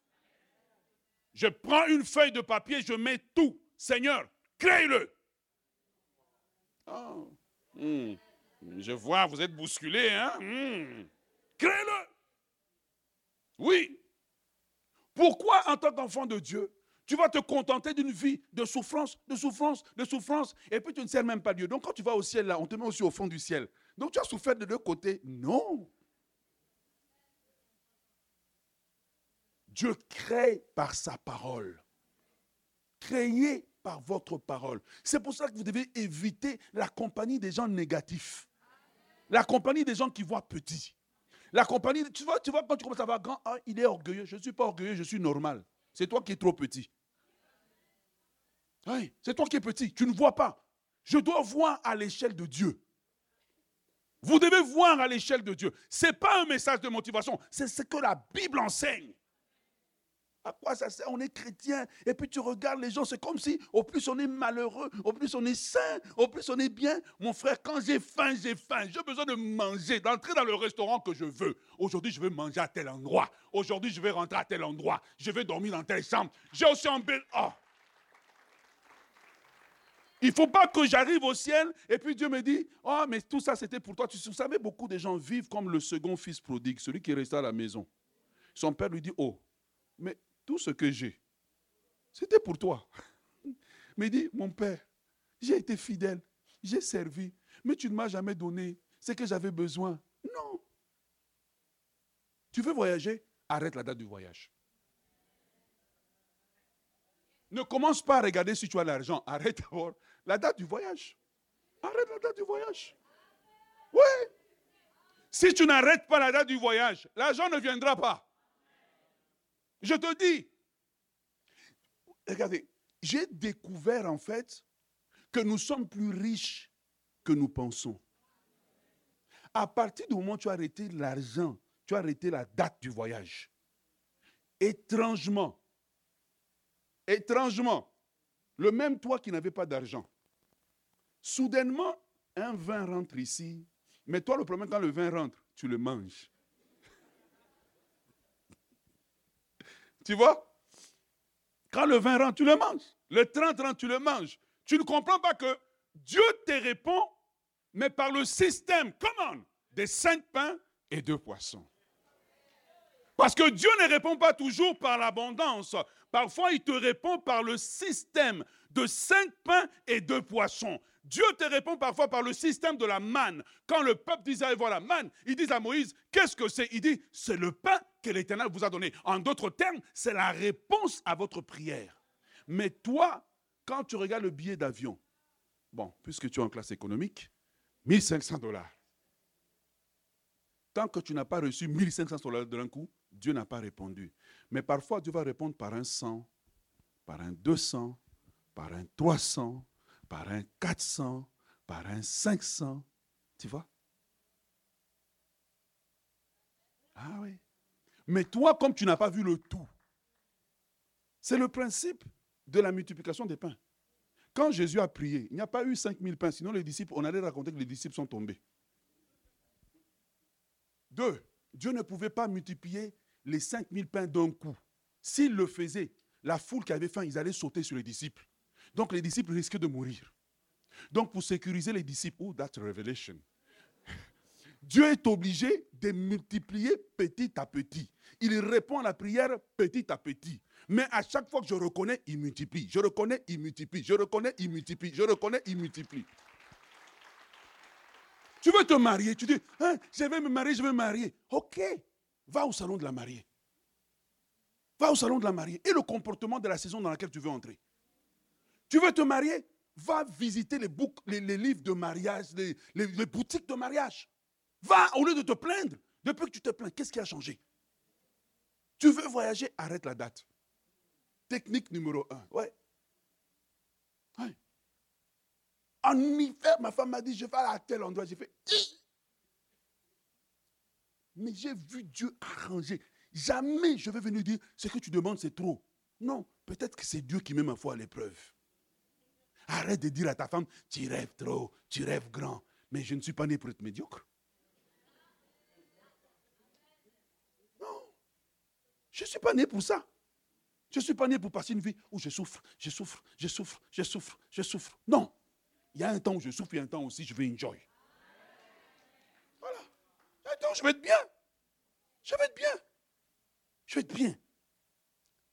Je prends une feuille de papier, je mets tout. Seigneur, crée-le. Oh, hmm. Je vois, vous êtes bousculé, hein? Hmm. Crée-le. Oui. Pourquoi, en tant qu'enfant de Dieu, tu vas te contenter d'une vie de souffrance, de souffrance, de souffrance, et puis tu ne sers même pas Dieu? Donc quand tu vas au ciel, là, on te met aussi au fond du ciel. Donc tu as souffert de deux côtés? Non. Dieu crée par sa parole. Créez par votre parole. C'est pour ça que vous devez éviter la compagnie des gens négatifs. La compagnie des gens qui voient petit. La compagnie, tu vois, tu vois quand tu commences à voir grand, ah, il est orgueilleux. Je ne suis pas orgueilleux, je suis normal. C'est toi qui es trop petit. Oui, c'est toi qui es petit. Tu ne vois pas. Je dois voir à l'échelle de Dieu. Vous devez voir à l'échelle de Dieu. Ce n'est pas un message de motivation, c'est ce que la Bible enseigne. À quoi ça sert? On est chrétien et puis tu regardes les gens, c'est comme si au plus on est malheureux, au plus on est sain, au plus on est bien. Mon frère, quand j'ai faim, j'ai faim. J'ai besoin de manger, d'entrer dans le restaurant que je veux. Aujourd'hui, je vais manger à tel endroit. Aujourd'hui, je vais rentrer à tel endroit. Je vais dormir dans telle chambre. J'ai aussi un bel... Oh. Il ne faut pas que j'arrive au ciel et puis Dieu me dit, oh mais tout ça c'était pour toi. Tu vous savez, beaucoup de gens vivent comme le second fils prodigue, celui qui est resté à la maison. Son père lui dit, oh, mais tout ce que j'ai, c'était pour toi. (laughs) Mais il dit, mon père, j'ai été fidèle, j'ai servi, mais tu ne m'as jamais donné ce que j'avais besoin. Non. Tu veux voyager? Arrête la date du voyage. Ne commence pas à regarder si tu as l'argent. Arrête d'abord la date du voyage. Arrête la date du voyage. Oui. Si tu n'arrêtes pas la date du voyage, l'argent ne viendra pas. Je te dis, regardez, j'ai découvert en fait que nous sommes plus riches que nous pensons. À partir du moment où tu as arrêté l'argent, tu as arrêté la date du voyage. Étrangement, étrangement, le même toi qui n'avais pas d'argent, soudainement, un vin rentre ici, mais toi, le problème, quand le vin rentre, tu le manges. Tu vois? Quand le vin rentre, tu le manges. Le 30 rentre, tu le manges. Tu ne comprends pas que Dieu te répond, mais par le système, comment Des cinq pains et deux poissons. Parce que Dieu ne répond pas toujours par l'abondance. Parfois, il te répond par le système de cinq pains et deux poissons. Dieu te répond parfois par le système de la manne. Quand le peuple d'Israël voit la manne, ils disent à Moïse, qu'est-ce que c'est? Il dit, c'est le pain que l'Éternel vous a donné. En d'autres termes, c'est la réponse à votre prière. Mais toi, quand tu regardes le billet d'avion, bon, puisque tu es en classe économique, 1500 dollars. Tant que tu n'as pas reçu 1500 dollars de l'un coup, Dieu n'a pas répondu. Mais parfois, Dieu va répondre par un 100, par un 200, par un 300, par un 400, par un 500. Tu vois? Ah oui. Mais toi, comme tu n'as pas vu le tout, c'est le principe de la multiplication des pains. Quand Jésus a prié, il n'y a pas eu 5000 pains, sinon les disciples, on allait raconter que les disciples sont tombés. Deux, Dieu ne pouvait pas multiplier les 5000 pains d'un coup. S'il le faisait, la foule qui avait faim, ils allaient sauter sur les disciples. Donc les disciples risquaient de mourir. Donc pour sécuriser les disciples, oh, that's revelation. (laughs) Dieu est obligé de multiplier petit à petit. Il répond à la prière petit à petit. Mais à chaque fois que je reconnais, il multiplie. Je reconnais, il multiplie. Je reconnais, il multiplie. Je reconnais, il multiplie. Tu veux te marier, tu dis, hein, je vais me marier, je vais me marier. Ok, va au salon de la mariée. Va au salon de la mariée. Et le comportement de la saison dans laquelle tu veux entrer. Tu veux te marier? Va visiter les, livres de mariage, les, les, boutiques de mariage. Va au lieu de te plaindre. Depuis que tu te plains, qu'est-ce qui a changé? Tu veux voyager, arrête la date. Technique numéro un. Ouais. ouais. En hiver, ma femme m'a dit, je vais à tel endroit. J'ai fait. Mais j'ai vu Dieu arranger. Jamais je vais venir dire, ce que tu demandes, c'est trop. Non, peut-être que c'est Dieu qui met ma foi à l'épreuve. Arrête de dire à ta femme, tu rêves trop, tu rêves grand. Mais je ne suis pas né pour être médiocre. Non, je ne suis pas né pour ça. Je ne suis pas né pour passer une vie où je souffre, je souffre, je souffre, je souffre, je souffre. Non. Il y a un temps où je souffre, il y a un temps aussi je vais enjoy. Voilà. Il y a un temps où je vais être bien. Je vais être bien. Je vais être bien.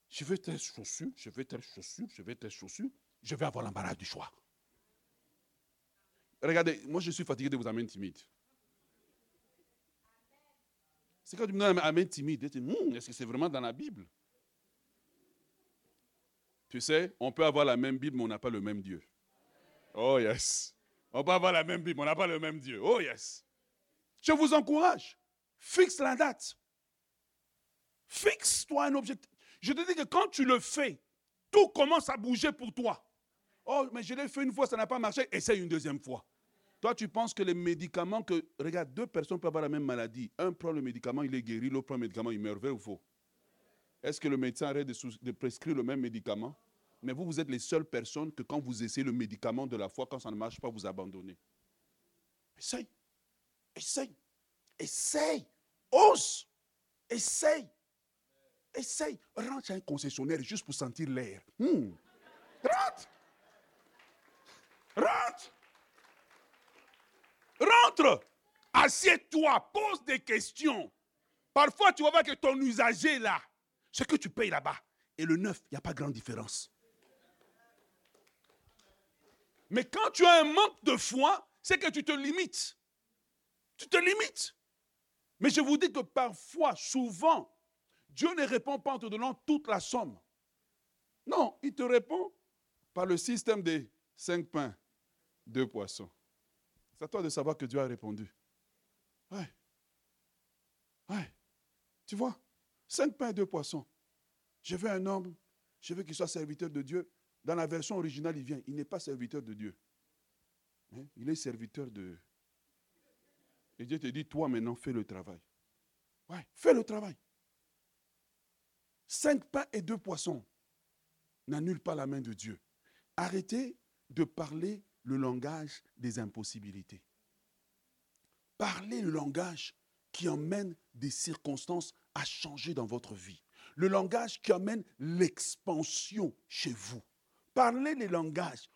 Je vais être chaussure, je vais être chaussure, je vais être chaussure. Je vais avoir l'embarras du choix. Regardez, moi je suis fatigué de vous amener timide. C'est quand tu me donnes amen timide, hmm, est-ce que c'est vraiment dans la Bible? Tu sais, on peut avoir la même Bible, mais on n'a pas le même Dieu. Oh yes. On peut avoir la même Bible, mais on n'a pas le même Dieu. Oh yes. Je vous encourage. Fixe la date. Fixe-toi un objectif. Je te dis que quand tu le fais, tout commence à bouger pour toi. Oh, mais je l'ai fait une fois, ça n'a pas marché, essaye une deuxième fois. Toi, tu penses que les médicaments que. Regarde, deux personnes peuvent avoir la même maladie. Un prend le médicament, il est guéri, l'autre prend le médicament, il meurt. Vrai ou faux? Est-ce que le médecin arrête de, prescrire le même médicament? Mais vous, vous êtes les seules personnes que quand vous essayez le médicament de la foi, quand ça ne marche pas, vous abandonnez. Essaye. Essaye. Essaye. Ose. Essaye. Essaye. Rentre chez un concessionnaire juste pour sentir l'air. Hmm. Rentre. Rentre. Rentre. Assieds-toi. Pose des questions. Parfois, tu vas voir que ton usager là, ce que tu payes là-bas, et le neuf, il n'y a pas grande différence. Mais quand tu as un manque de foi, c'est que tu te limites. Tu te limites. Mais je vous dis que parfois, souvent, Dieu ne répond pas en te donnant toute la somme. Non, il te répond par le système des cinq pains, deux poissons. C'est à toi de savoir que Dieu a répondu. Ouais. Ouais. Tu vois, cinq pains et deux poissons. Je veux un homme, je veux qu'il soit serviteur de Dieu. Dans la version originale, il vient. Il n'est pas serviteur de Dieu. Hein? Il est serviteur de. Et Dieu te dit, toi maintenant, fais le travail. Ouais, fais le travail. Cinq pains et deux poissons n'annulent pas la main de Dieu. Arrêtez de parler le langage des impossibilités. Parlez le langage qui emmène des circonstances à changer dans votre vie. Le langage qui amène l'expansion chez vous. Parlez les langages.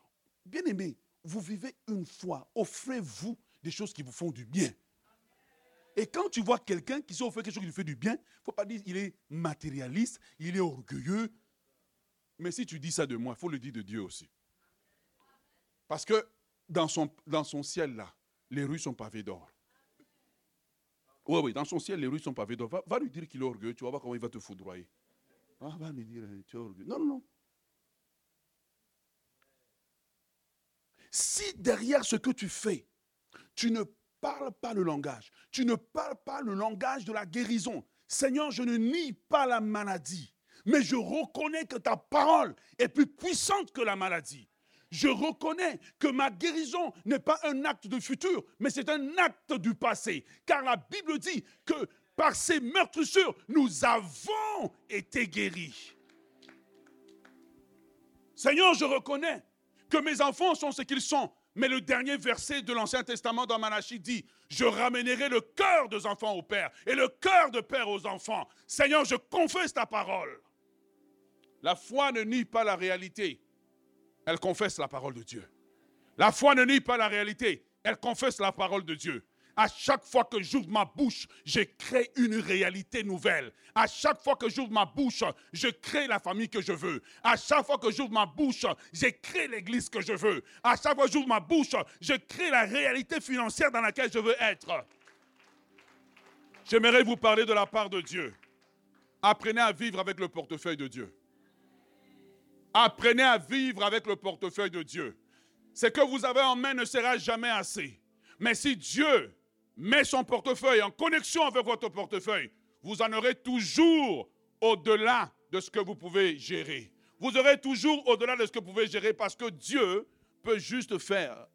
Bien aimé, vous vivez une fois. Offrez-vous des choses qui vous font du bien. Et quand tu vois quelqu'un qui s'offre quelque chose qui lui fait du bien, il ne faut pas dire qu'il est matérialiste, il est orgueilleux. Mais si tu dis ça de moi, il faut le dire de Dieu aussi. Parce que dans son, dans son ciel, là, les rues sont pavées d'or. Oui, oui, dans son ciel, les rues sont pavées d'or. Va, lui dire qu'il est orgueilleux, tu vas voir comment il va te foudroyer. Ah, va lui dire, tu es orgueilleux. Non, non, non. Si derrière ce que tu fais, tu ne parles pas le langage. Tu ne parles pas le langage de la guérison. Seigneur, je ne nie pas la maladie, mais je reconnais que ta parole est plus puissante que la maladie. Je reconnais que ma guérison n'est pas un acte de futur, mais c'est un acte du passé. Car la Bible dit que par ces meurtrissures, nous avons été guéris. Seigneur, je reconnais que mes enfants sont ce qu'ils sont. Mais le dernier verset de l'Ancien Testament dans Malachie dit, je ramènerai le cœur des enfants au Père et le cœur de Père aux enfants. Seigneur, je confesse ta parole. La foi ne nie pas la réalité, elle confesse la parole de Dieu. La foi ne nie pas la réalité, elle confesse la parole de Dieu. À chaque fois que j'ouvre ma bouche, je crée une réalité nouvelle. À chaque fois que j'ouvre ma bouche, je crée la famille que je veux. À chaque fois que j'ouvre ma bouche, je crée l'église que je veux. À chaque fois que j'ouvre ma bouche, je crée la réalité financière dans laquelle je veux être. J'aimerais vous parler de la part de Dieu. Apprenez à vivre avec le portefeuille de Dieu. Apprenez à vivre avec le portefeuille de Dieu. Ce que vous avez en main ne sera jamais assez. Mais si Dieu met son portefeuille en connexion avec votre portefeuille, vous en aurez toujours au-delà de ce que vous pouvez gérer. Vous aurez toujours au-delà de ce que vous pouvez gérer parce que Dieu peut juste faire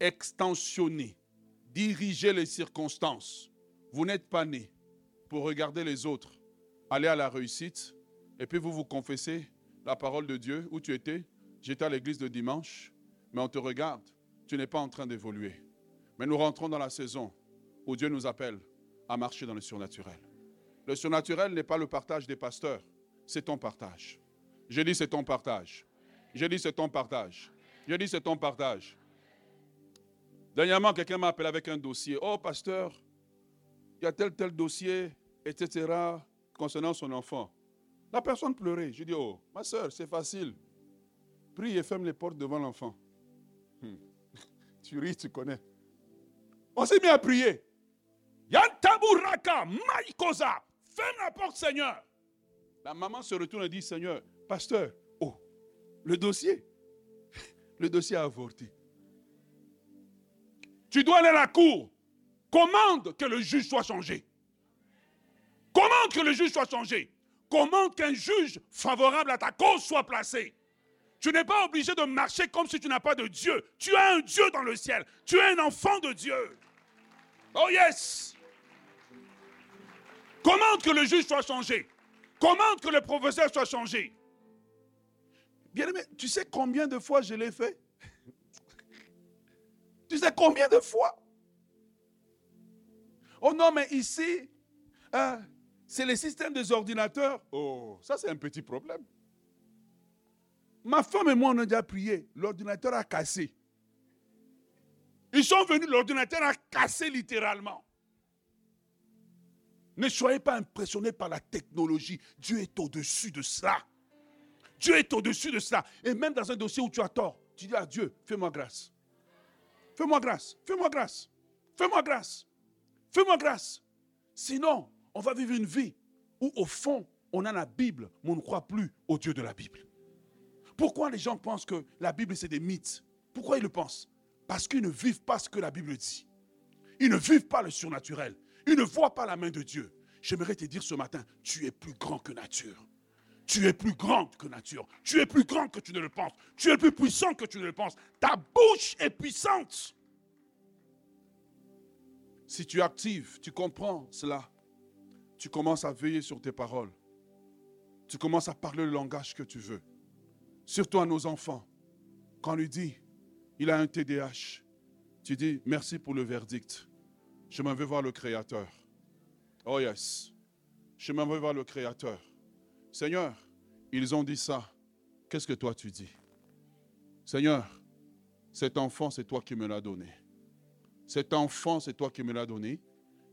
extensionner, diriger les circonstances. Vous n'êtes pas né pour regarder les autres, aller à la réussite, et puis vous vous confessez la parole de Dieu. Où tu étais J'étais à l'église de dimanche, mais on te regarde. Tu n'es pas en train d'évoluer. Mais nous rentrons dans la saison où Dieu nous appelle à marcher dans le surnaturel. Le surnaturel n'est pas le partage des pasteurs, c'est ton partage. Je dis c'est ton partage. Je dis c'est ton partage. Je dis c'est ton partage. Dernièrement, quelqu'un m'a appelé avec un dossier. Oh, pasteur, il y a tel, tel dossier, etc., concernant son enfant. La personne pleurait. Je dis, oh, ma soeur, c'est facile. Prie et ferme les portes devant l'enfant. Hmm. (laughs) Tu ris, tu connais. On s'est mis à prier. Yantaburaka, Maïkosa, ferme la porte, Seigneur. La maman se retourne et dit, Seigneur, pasteur, oh, le dossier, (laughs) le dossier a avorté. Tu dois aller à la cour. Commande que le juge soit changé. Commande que le juge soit changé. Commande qu'un juge favorable à ta cause soit placé? Tu n'es pas obligé de marcher comme si tu n'as pas de Dieu. Tu as un Dieu dans le ciel. Tu es un enfant de Dieu. Oh yes. Commande que le juge soit changé? Commande que le professeur soit changé? Bien aimé, tu sais combien de fois je l'ai fait? (laughs) Tu sais combien de fois? Oh non, mais ici, hein, c'est le système des ordinateurs. Oh, ça c'est un petit problème. Ma femme et moi, on a déjà prié. L'ordinateur a cassé. Ils sont venus, l'ordinateur a cassé littéralement. Ne soyez pas impressionnés par la technologie. Dieu est au-dessus de cela. Dieu est au-dessus de cela. Et même dans un dossier où tu as tort, tu dis à Dieu, fais-moi grâce. Fais-moi grâce. Fais-moi grâce. Fais-moi grâce. Fais-moi grâce. Sinon, on va vivre une vie où au fond, on a la Bible, mais on ne croit plus au Dieu de la Bible. Pourquoi les gens pensent que la Bible, c'est des mythes? Pourquoi ils le pensent? Parce qu'ils ne vivent pas ce que la Bible dit. Ils ne vivent pas le surnaturel. Ils ne voient pas la main de Dieu. J'aimerais te dire ce matin, tu es plus grand que nature. Tu es plus grand que nature. Tu es plus grand que tu ne le penses. Tu es plus puissant que tu ne le penses. Ta bouche est puissante. Si tu actives, tu comprends cela. Tu commences à veiller sur tes paroles. Tu commences à parler le langage que tu veux. Surtout à nos enfants. Quand on lui dit, il a un TDAH. Tu dis, merci pour le verdict. Je m'en vais voir le Créateur. Oh yes. Je m'en vais voir le Créateur. Seigneur, ils ont dit ça. Qu'est-ce que toi tu dis? Seigneur, cet enfant, c'est toi qui me l'as donné. Cet enfant, c'est toi qui me l'as donné.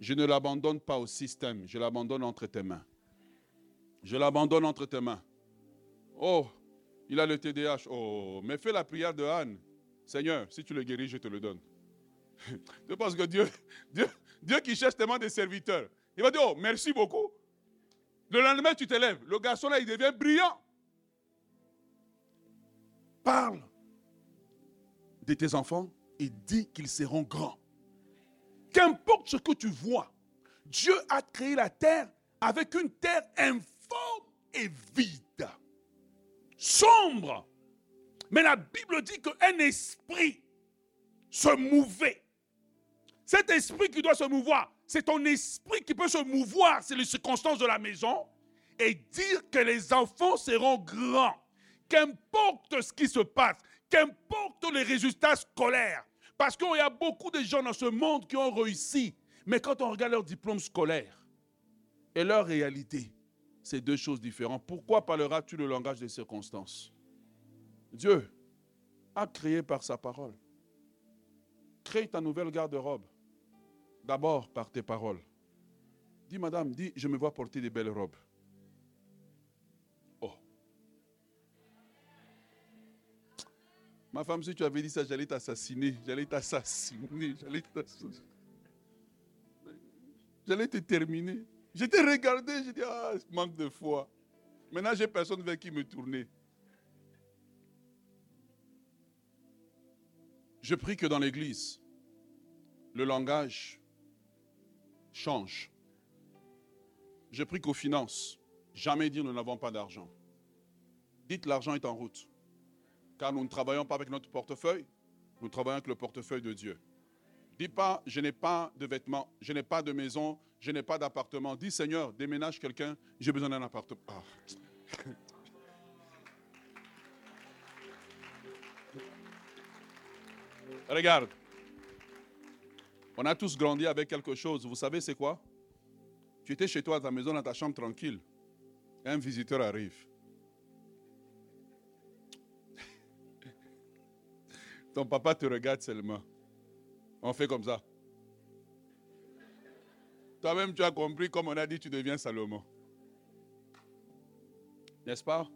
Je ne l'abandonne pas au système, je l'abandonne entre tes mains. Je l'abandonne entre tes mains. Oh, il a le TDAH. Oh, mais fais la prière de Anne. Seigneur, si tu le guéris, je te le donne. (laughs) Je pense que Dieu, Dieu, Dieu qui cherche tellement des serviteurs, il va dire, oh, merci beaucoup. Le lendemain, tu te lèves. Le garçon là, il devient brillant. Parle de tes enfants et dis qu'ils seront grands. Qu'importe ce que tu vois, Dieu a créé la terre avec une terre informe et vide, sombre. Mais la Bible dit qu'un esprit se mouvait. Cet esprit qui doit se mouvoir, c'est ton esprit qui peut se mouvoir sur les circonstances de la maison et dire que les enfants seront grands. Qu'importe ce qui se passe, qu'importe les résultats scolaires. Parce qu'il y a beaucoup de gens dans ce monde qui ont réussi. Mais quand on regarde leur diplôme scolaire et leur réalité, c'est deux choses différentes. Pourquoi parleras-tu le langage des circonstances? Dieu a créé par sa parole. Crée ta nouvelle garde-robe. D'abord par tes paroles. Dis, madame, dis, je me vois porter des belles robes. Ma femme, si tu avais dit ça, j'allais t'assassiner. J'allais t'assassiner. J'allais t'assassiner. J'allais te terminer. J'étais regardé, j'ai dit, ah, manque de foi. Maintenant, j'ai personne vers qui me tourner. Je prie que dans l'église, le langage change. Je prie qu'aux finances, jamais dire nous n'avons pas d'argent. Dites l'argent est en route. Car nous ne travaillons pas avec notre portefeuille, nous travaillons avec le portefeuille de Dieu. Dis pas, je n'ai pas de vêtements, je n'ai pas de maison, je n'ai pas d'appartement. Dis, Seigneur, déménage quelqu'un, j'ai besoin d'un appartement. Ah. (laughs) Regarde, on a tous grandi avec quelque chose. Vous savez, c'est quoi? Tu étais chez toi à ta maison, dans ta chambre tranquille. un visiteur arrive. Ton papa te regarde seulement. On fait comme ça. Toi-même, tu as compris, comme on a dit, tu deviens Salomon. N'est-ce pas?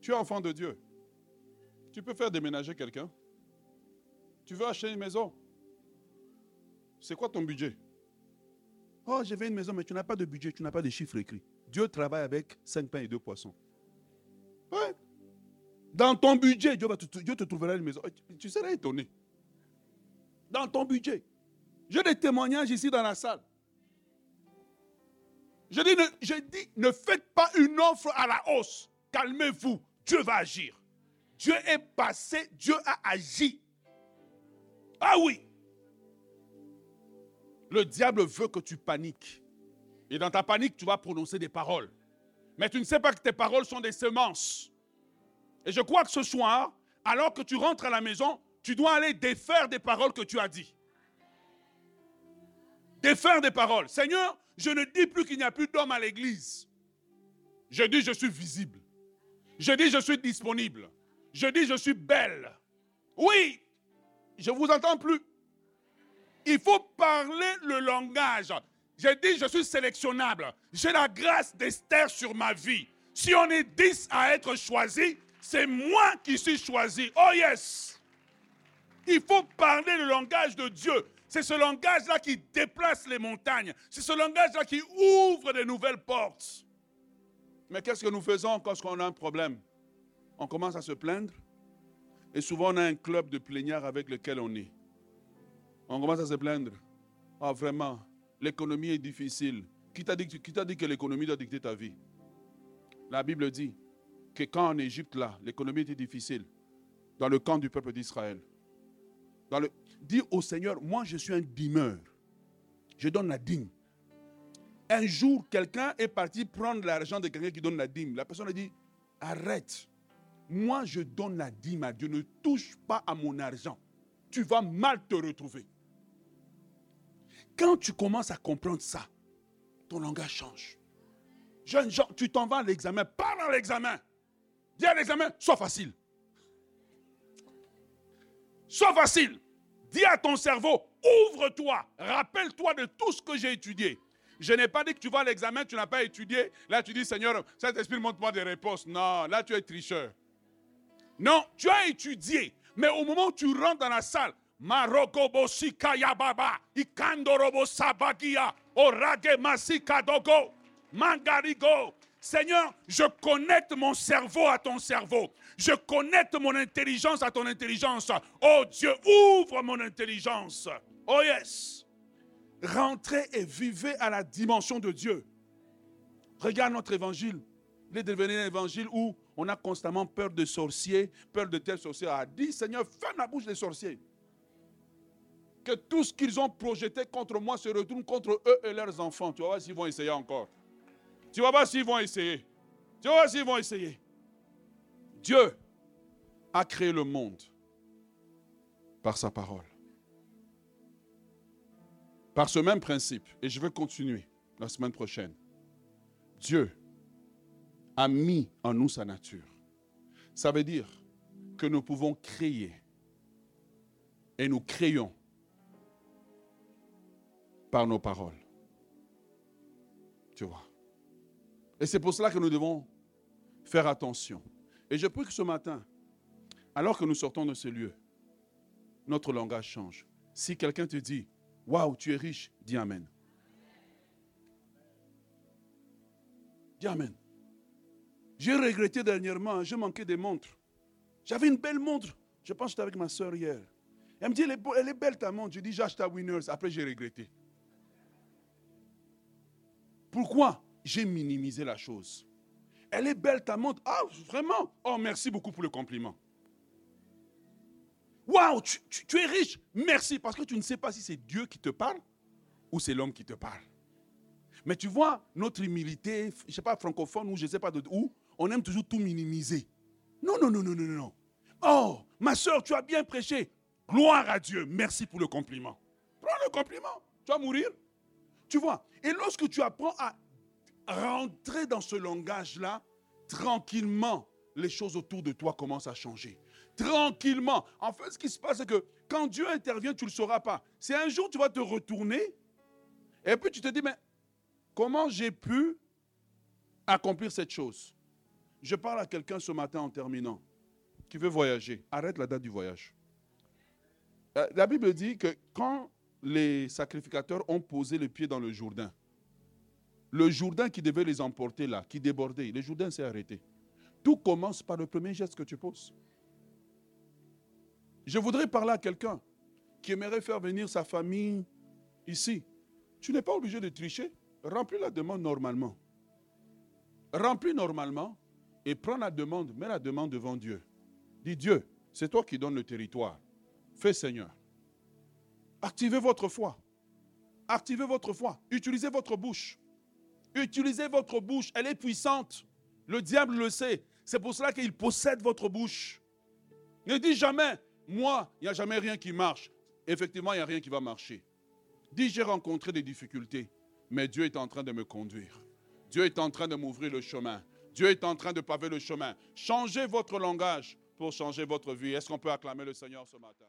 Tu es enfant de Dieu. Tu peux faire déménager quelqu'un. Tu veux acheter une maison. C'est quoi ton budget? Oh, j'ai une maison, mais tu n'as pas de budget, tu n'as pas de chiffres écrits. Dieu travaille avec cinq pains et deux poissons. Ouais. Dans ton budget, Dieu, te, trouvera une maison. Tu seras étonné. Dans ton budget. J'ai des témoignages ici dans la salle. Je dis, ne, je dis, ne faites pas une offre à la hausse. Calmez-vous. Dieu va agir. Dieu est passé, Dieu a agi. Ah oui. Le diable veut que tu paniques. Et dans ta panique, tu vas prononcer des paroles. Mais tu ne sais pas que tes paroles sont des semences. Et je crois que ce soir, alors que tu rentres à la maison, tu dois aller défaire des paroles que tu as dit. Défaire des paroles. Seigneur, je ne dis plus qu'il n'y a plus d'hommes à l'église. Je dis je suis visible. Je dis je suis disponible. Je dis je suis belle. Oui, je ne vous entends plus. Il faut parler le langage. Je dis je suis sélectionnable. J'ai la grâce d'Esther sur ma vie. Si on est dix à être choisis, c'est moi qui suis choisi. Oh yes. Il faut parler le langage de Dieu. C'est ce langage-là qui déplace les montagnes. C'est ce langage-là qui ouvre de nouvelles portes. Mais qu'est-ce que nous faisons quand on a un problème? On commence à se plaindre. Et souvent, on a un club de plaignards avec lequel on est. On commence à se plaindre. Ah, vraiment, l'économie est difficile. Qui t'a dit, dit que l'économie doit dicter ta vie? La Bible dit quand en Égypte, là, l'économie était difficile, dans le camp du peuple d'Israël, le, dis au Seigneur, moi je suis un dimeur. Je donne la dîme. Un jour, quelqu'un est parti prendre l'argent de quelqu'un qui donne la dîme. La personne a dit, arrête. Moi, je donne la dîme à Dieu. Ne touche pas à mon argent. Tu vas mal te retrouver. Quand tu commences à comprendre ça, ton langage change. Jeune gens, tu t'en vas à l'examen. Parle à l'examen. Dis à l'examen, sois facile. Sois facile. Dis à ton cerveau, ouvre-toi. Rappelle-toi de tout ce que j'ai étudié. Je n'ai pas dit que tu vas à l'examen, tu n'as pas étudié. Là, tu dis, Seigneur, cet esprit montre-moi des réponses. Non, là, tu es tricheur. Non, tu as étudié. Mais au moment où tu rentres dans la salle, Marokobosi Kayababa, Ikandorobo Sabagia, Orage Masikadogo, Mangarigo, Seigneur, je connecte mon cerveau à ton cerveau. Je connecte mon intelligence à ton intelligence. Oh Dieu, ouvre mon intelligence. Oh yes. rentrez et vivez à la dimension de Dieu. Regarde notre évangile. Il est devenu un évangile où on a constamment peur de sorciers, peur de tels sorciers. A dit, Seigneur, ferme la bouche des sorciers. Que tout ce qu'ils ont projeté contre moi se retourne contre eux et leurs enfants. Tu vas voir s'ils vont essayer encore. Tu vas voir s'ils vont essayer. Tu vas voir s'ils vont essayer. Dieu a créé le monde par sa parole. Par ce même principe, et je vais continuer la semaine prochaine, Dieu a mis en nous sa nature. Ça veut dire que nous pouvons créer et nous créons par nos paroles. Tu vois? Et c'est pour cela que nous devons faire attention. Et je prie que ce matin, alors que nous sortons de ce lieu, notre langage change. Si quelqu'un te dit, Waouh, tu es riche, dis Amen. Dis Amen. J'ai regretté dernièrement, j'ai manqué des montres. J'avais une belle montre. Je pense que j'étais avec ma soeur hier. Elle me dit, elle est, belle ta montre. Je dis, j'ai acheté à Winners. Après, j'ai regretté. Pourquoi? J'ai minimisé la chose. Elle est belle ta montre. Ah, vraiment? Oh, merci beaucoup pour le compliment. Waouh, tu, es riche. Merci, parce que tu ne sais pas si c'est Dieu qui te parle ou c'est l'homme qui te parle. Mais tu vois, notre humilité, je ne sais pas, francophone ou je ne sais pas de où, on aime toujours tout minimiser. Non, non, non, non, non, non. Oh, ma soeur, tu as bien prêché. Gloire à Dieu. Merci pour le compliment. Prends le compliment. Tu vas mourir. Tu vois. Et lorsque tu apprends à rentrer dans ce langage-là, tranquillement, les choses autour de toi commencent à changer. Tranquillement. En fait, ce qui se passe, c'est que quand Dieu intervient, tu ne le sauras pas. C'est un jour, tu vas te retourner, et puis tu te dis, mais comment j'ai pu accomplir cette chose? Je parle à quelqu'un ce matin en terminant, qui veut voyager. Arrête la date du voyage. Euh, la Bible dit que quand les sacrificateurs ont posé le pied dans le Jourdain, le Jourdain qui devait les emporter là, qui débordait, le Jourdain s'est arrêté. Tout commence par le premier geste que tu poses. Je voudrais parler à quelqu'un qui aimerait faire venir sa famille ici. Tu n'es pas obligé de tricher. Remplis la demande normalement. Remplis normalement et prends la demande, mets la demande devant Dieu. Dis Dieu, c'est toi qui donnes le territoire. Fais Seigneur. Activez votre foi. Activez votre foi. Utilisez votre bouche. Utilisez votre bouche. Elle est puissante. Le diable le sait. C'est pour cela qu'il possède votre bouche. Ne dis jamais, moi, il n'y a jamais rien qui marche. Effectivement, il n'y a rien qui va marcher. Dis, j'ai rencontré des difficultés, mais Dieu est en train de me conduire. Dieu est en train de m'ouvrir le chemin. Dieu est en train de paver le chemin. Changez votre langage pour changer votre vie. Est-ce qu'on peut acclamer le Seigneur ce matin?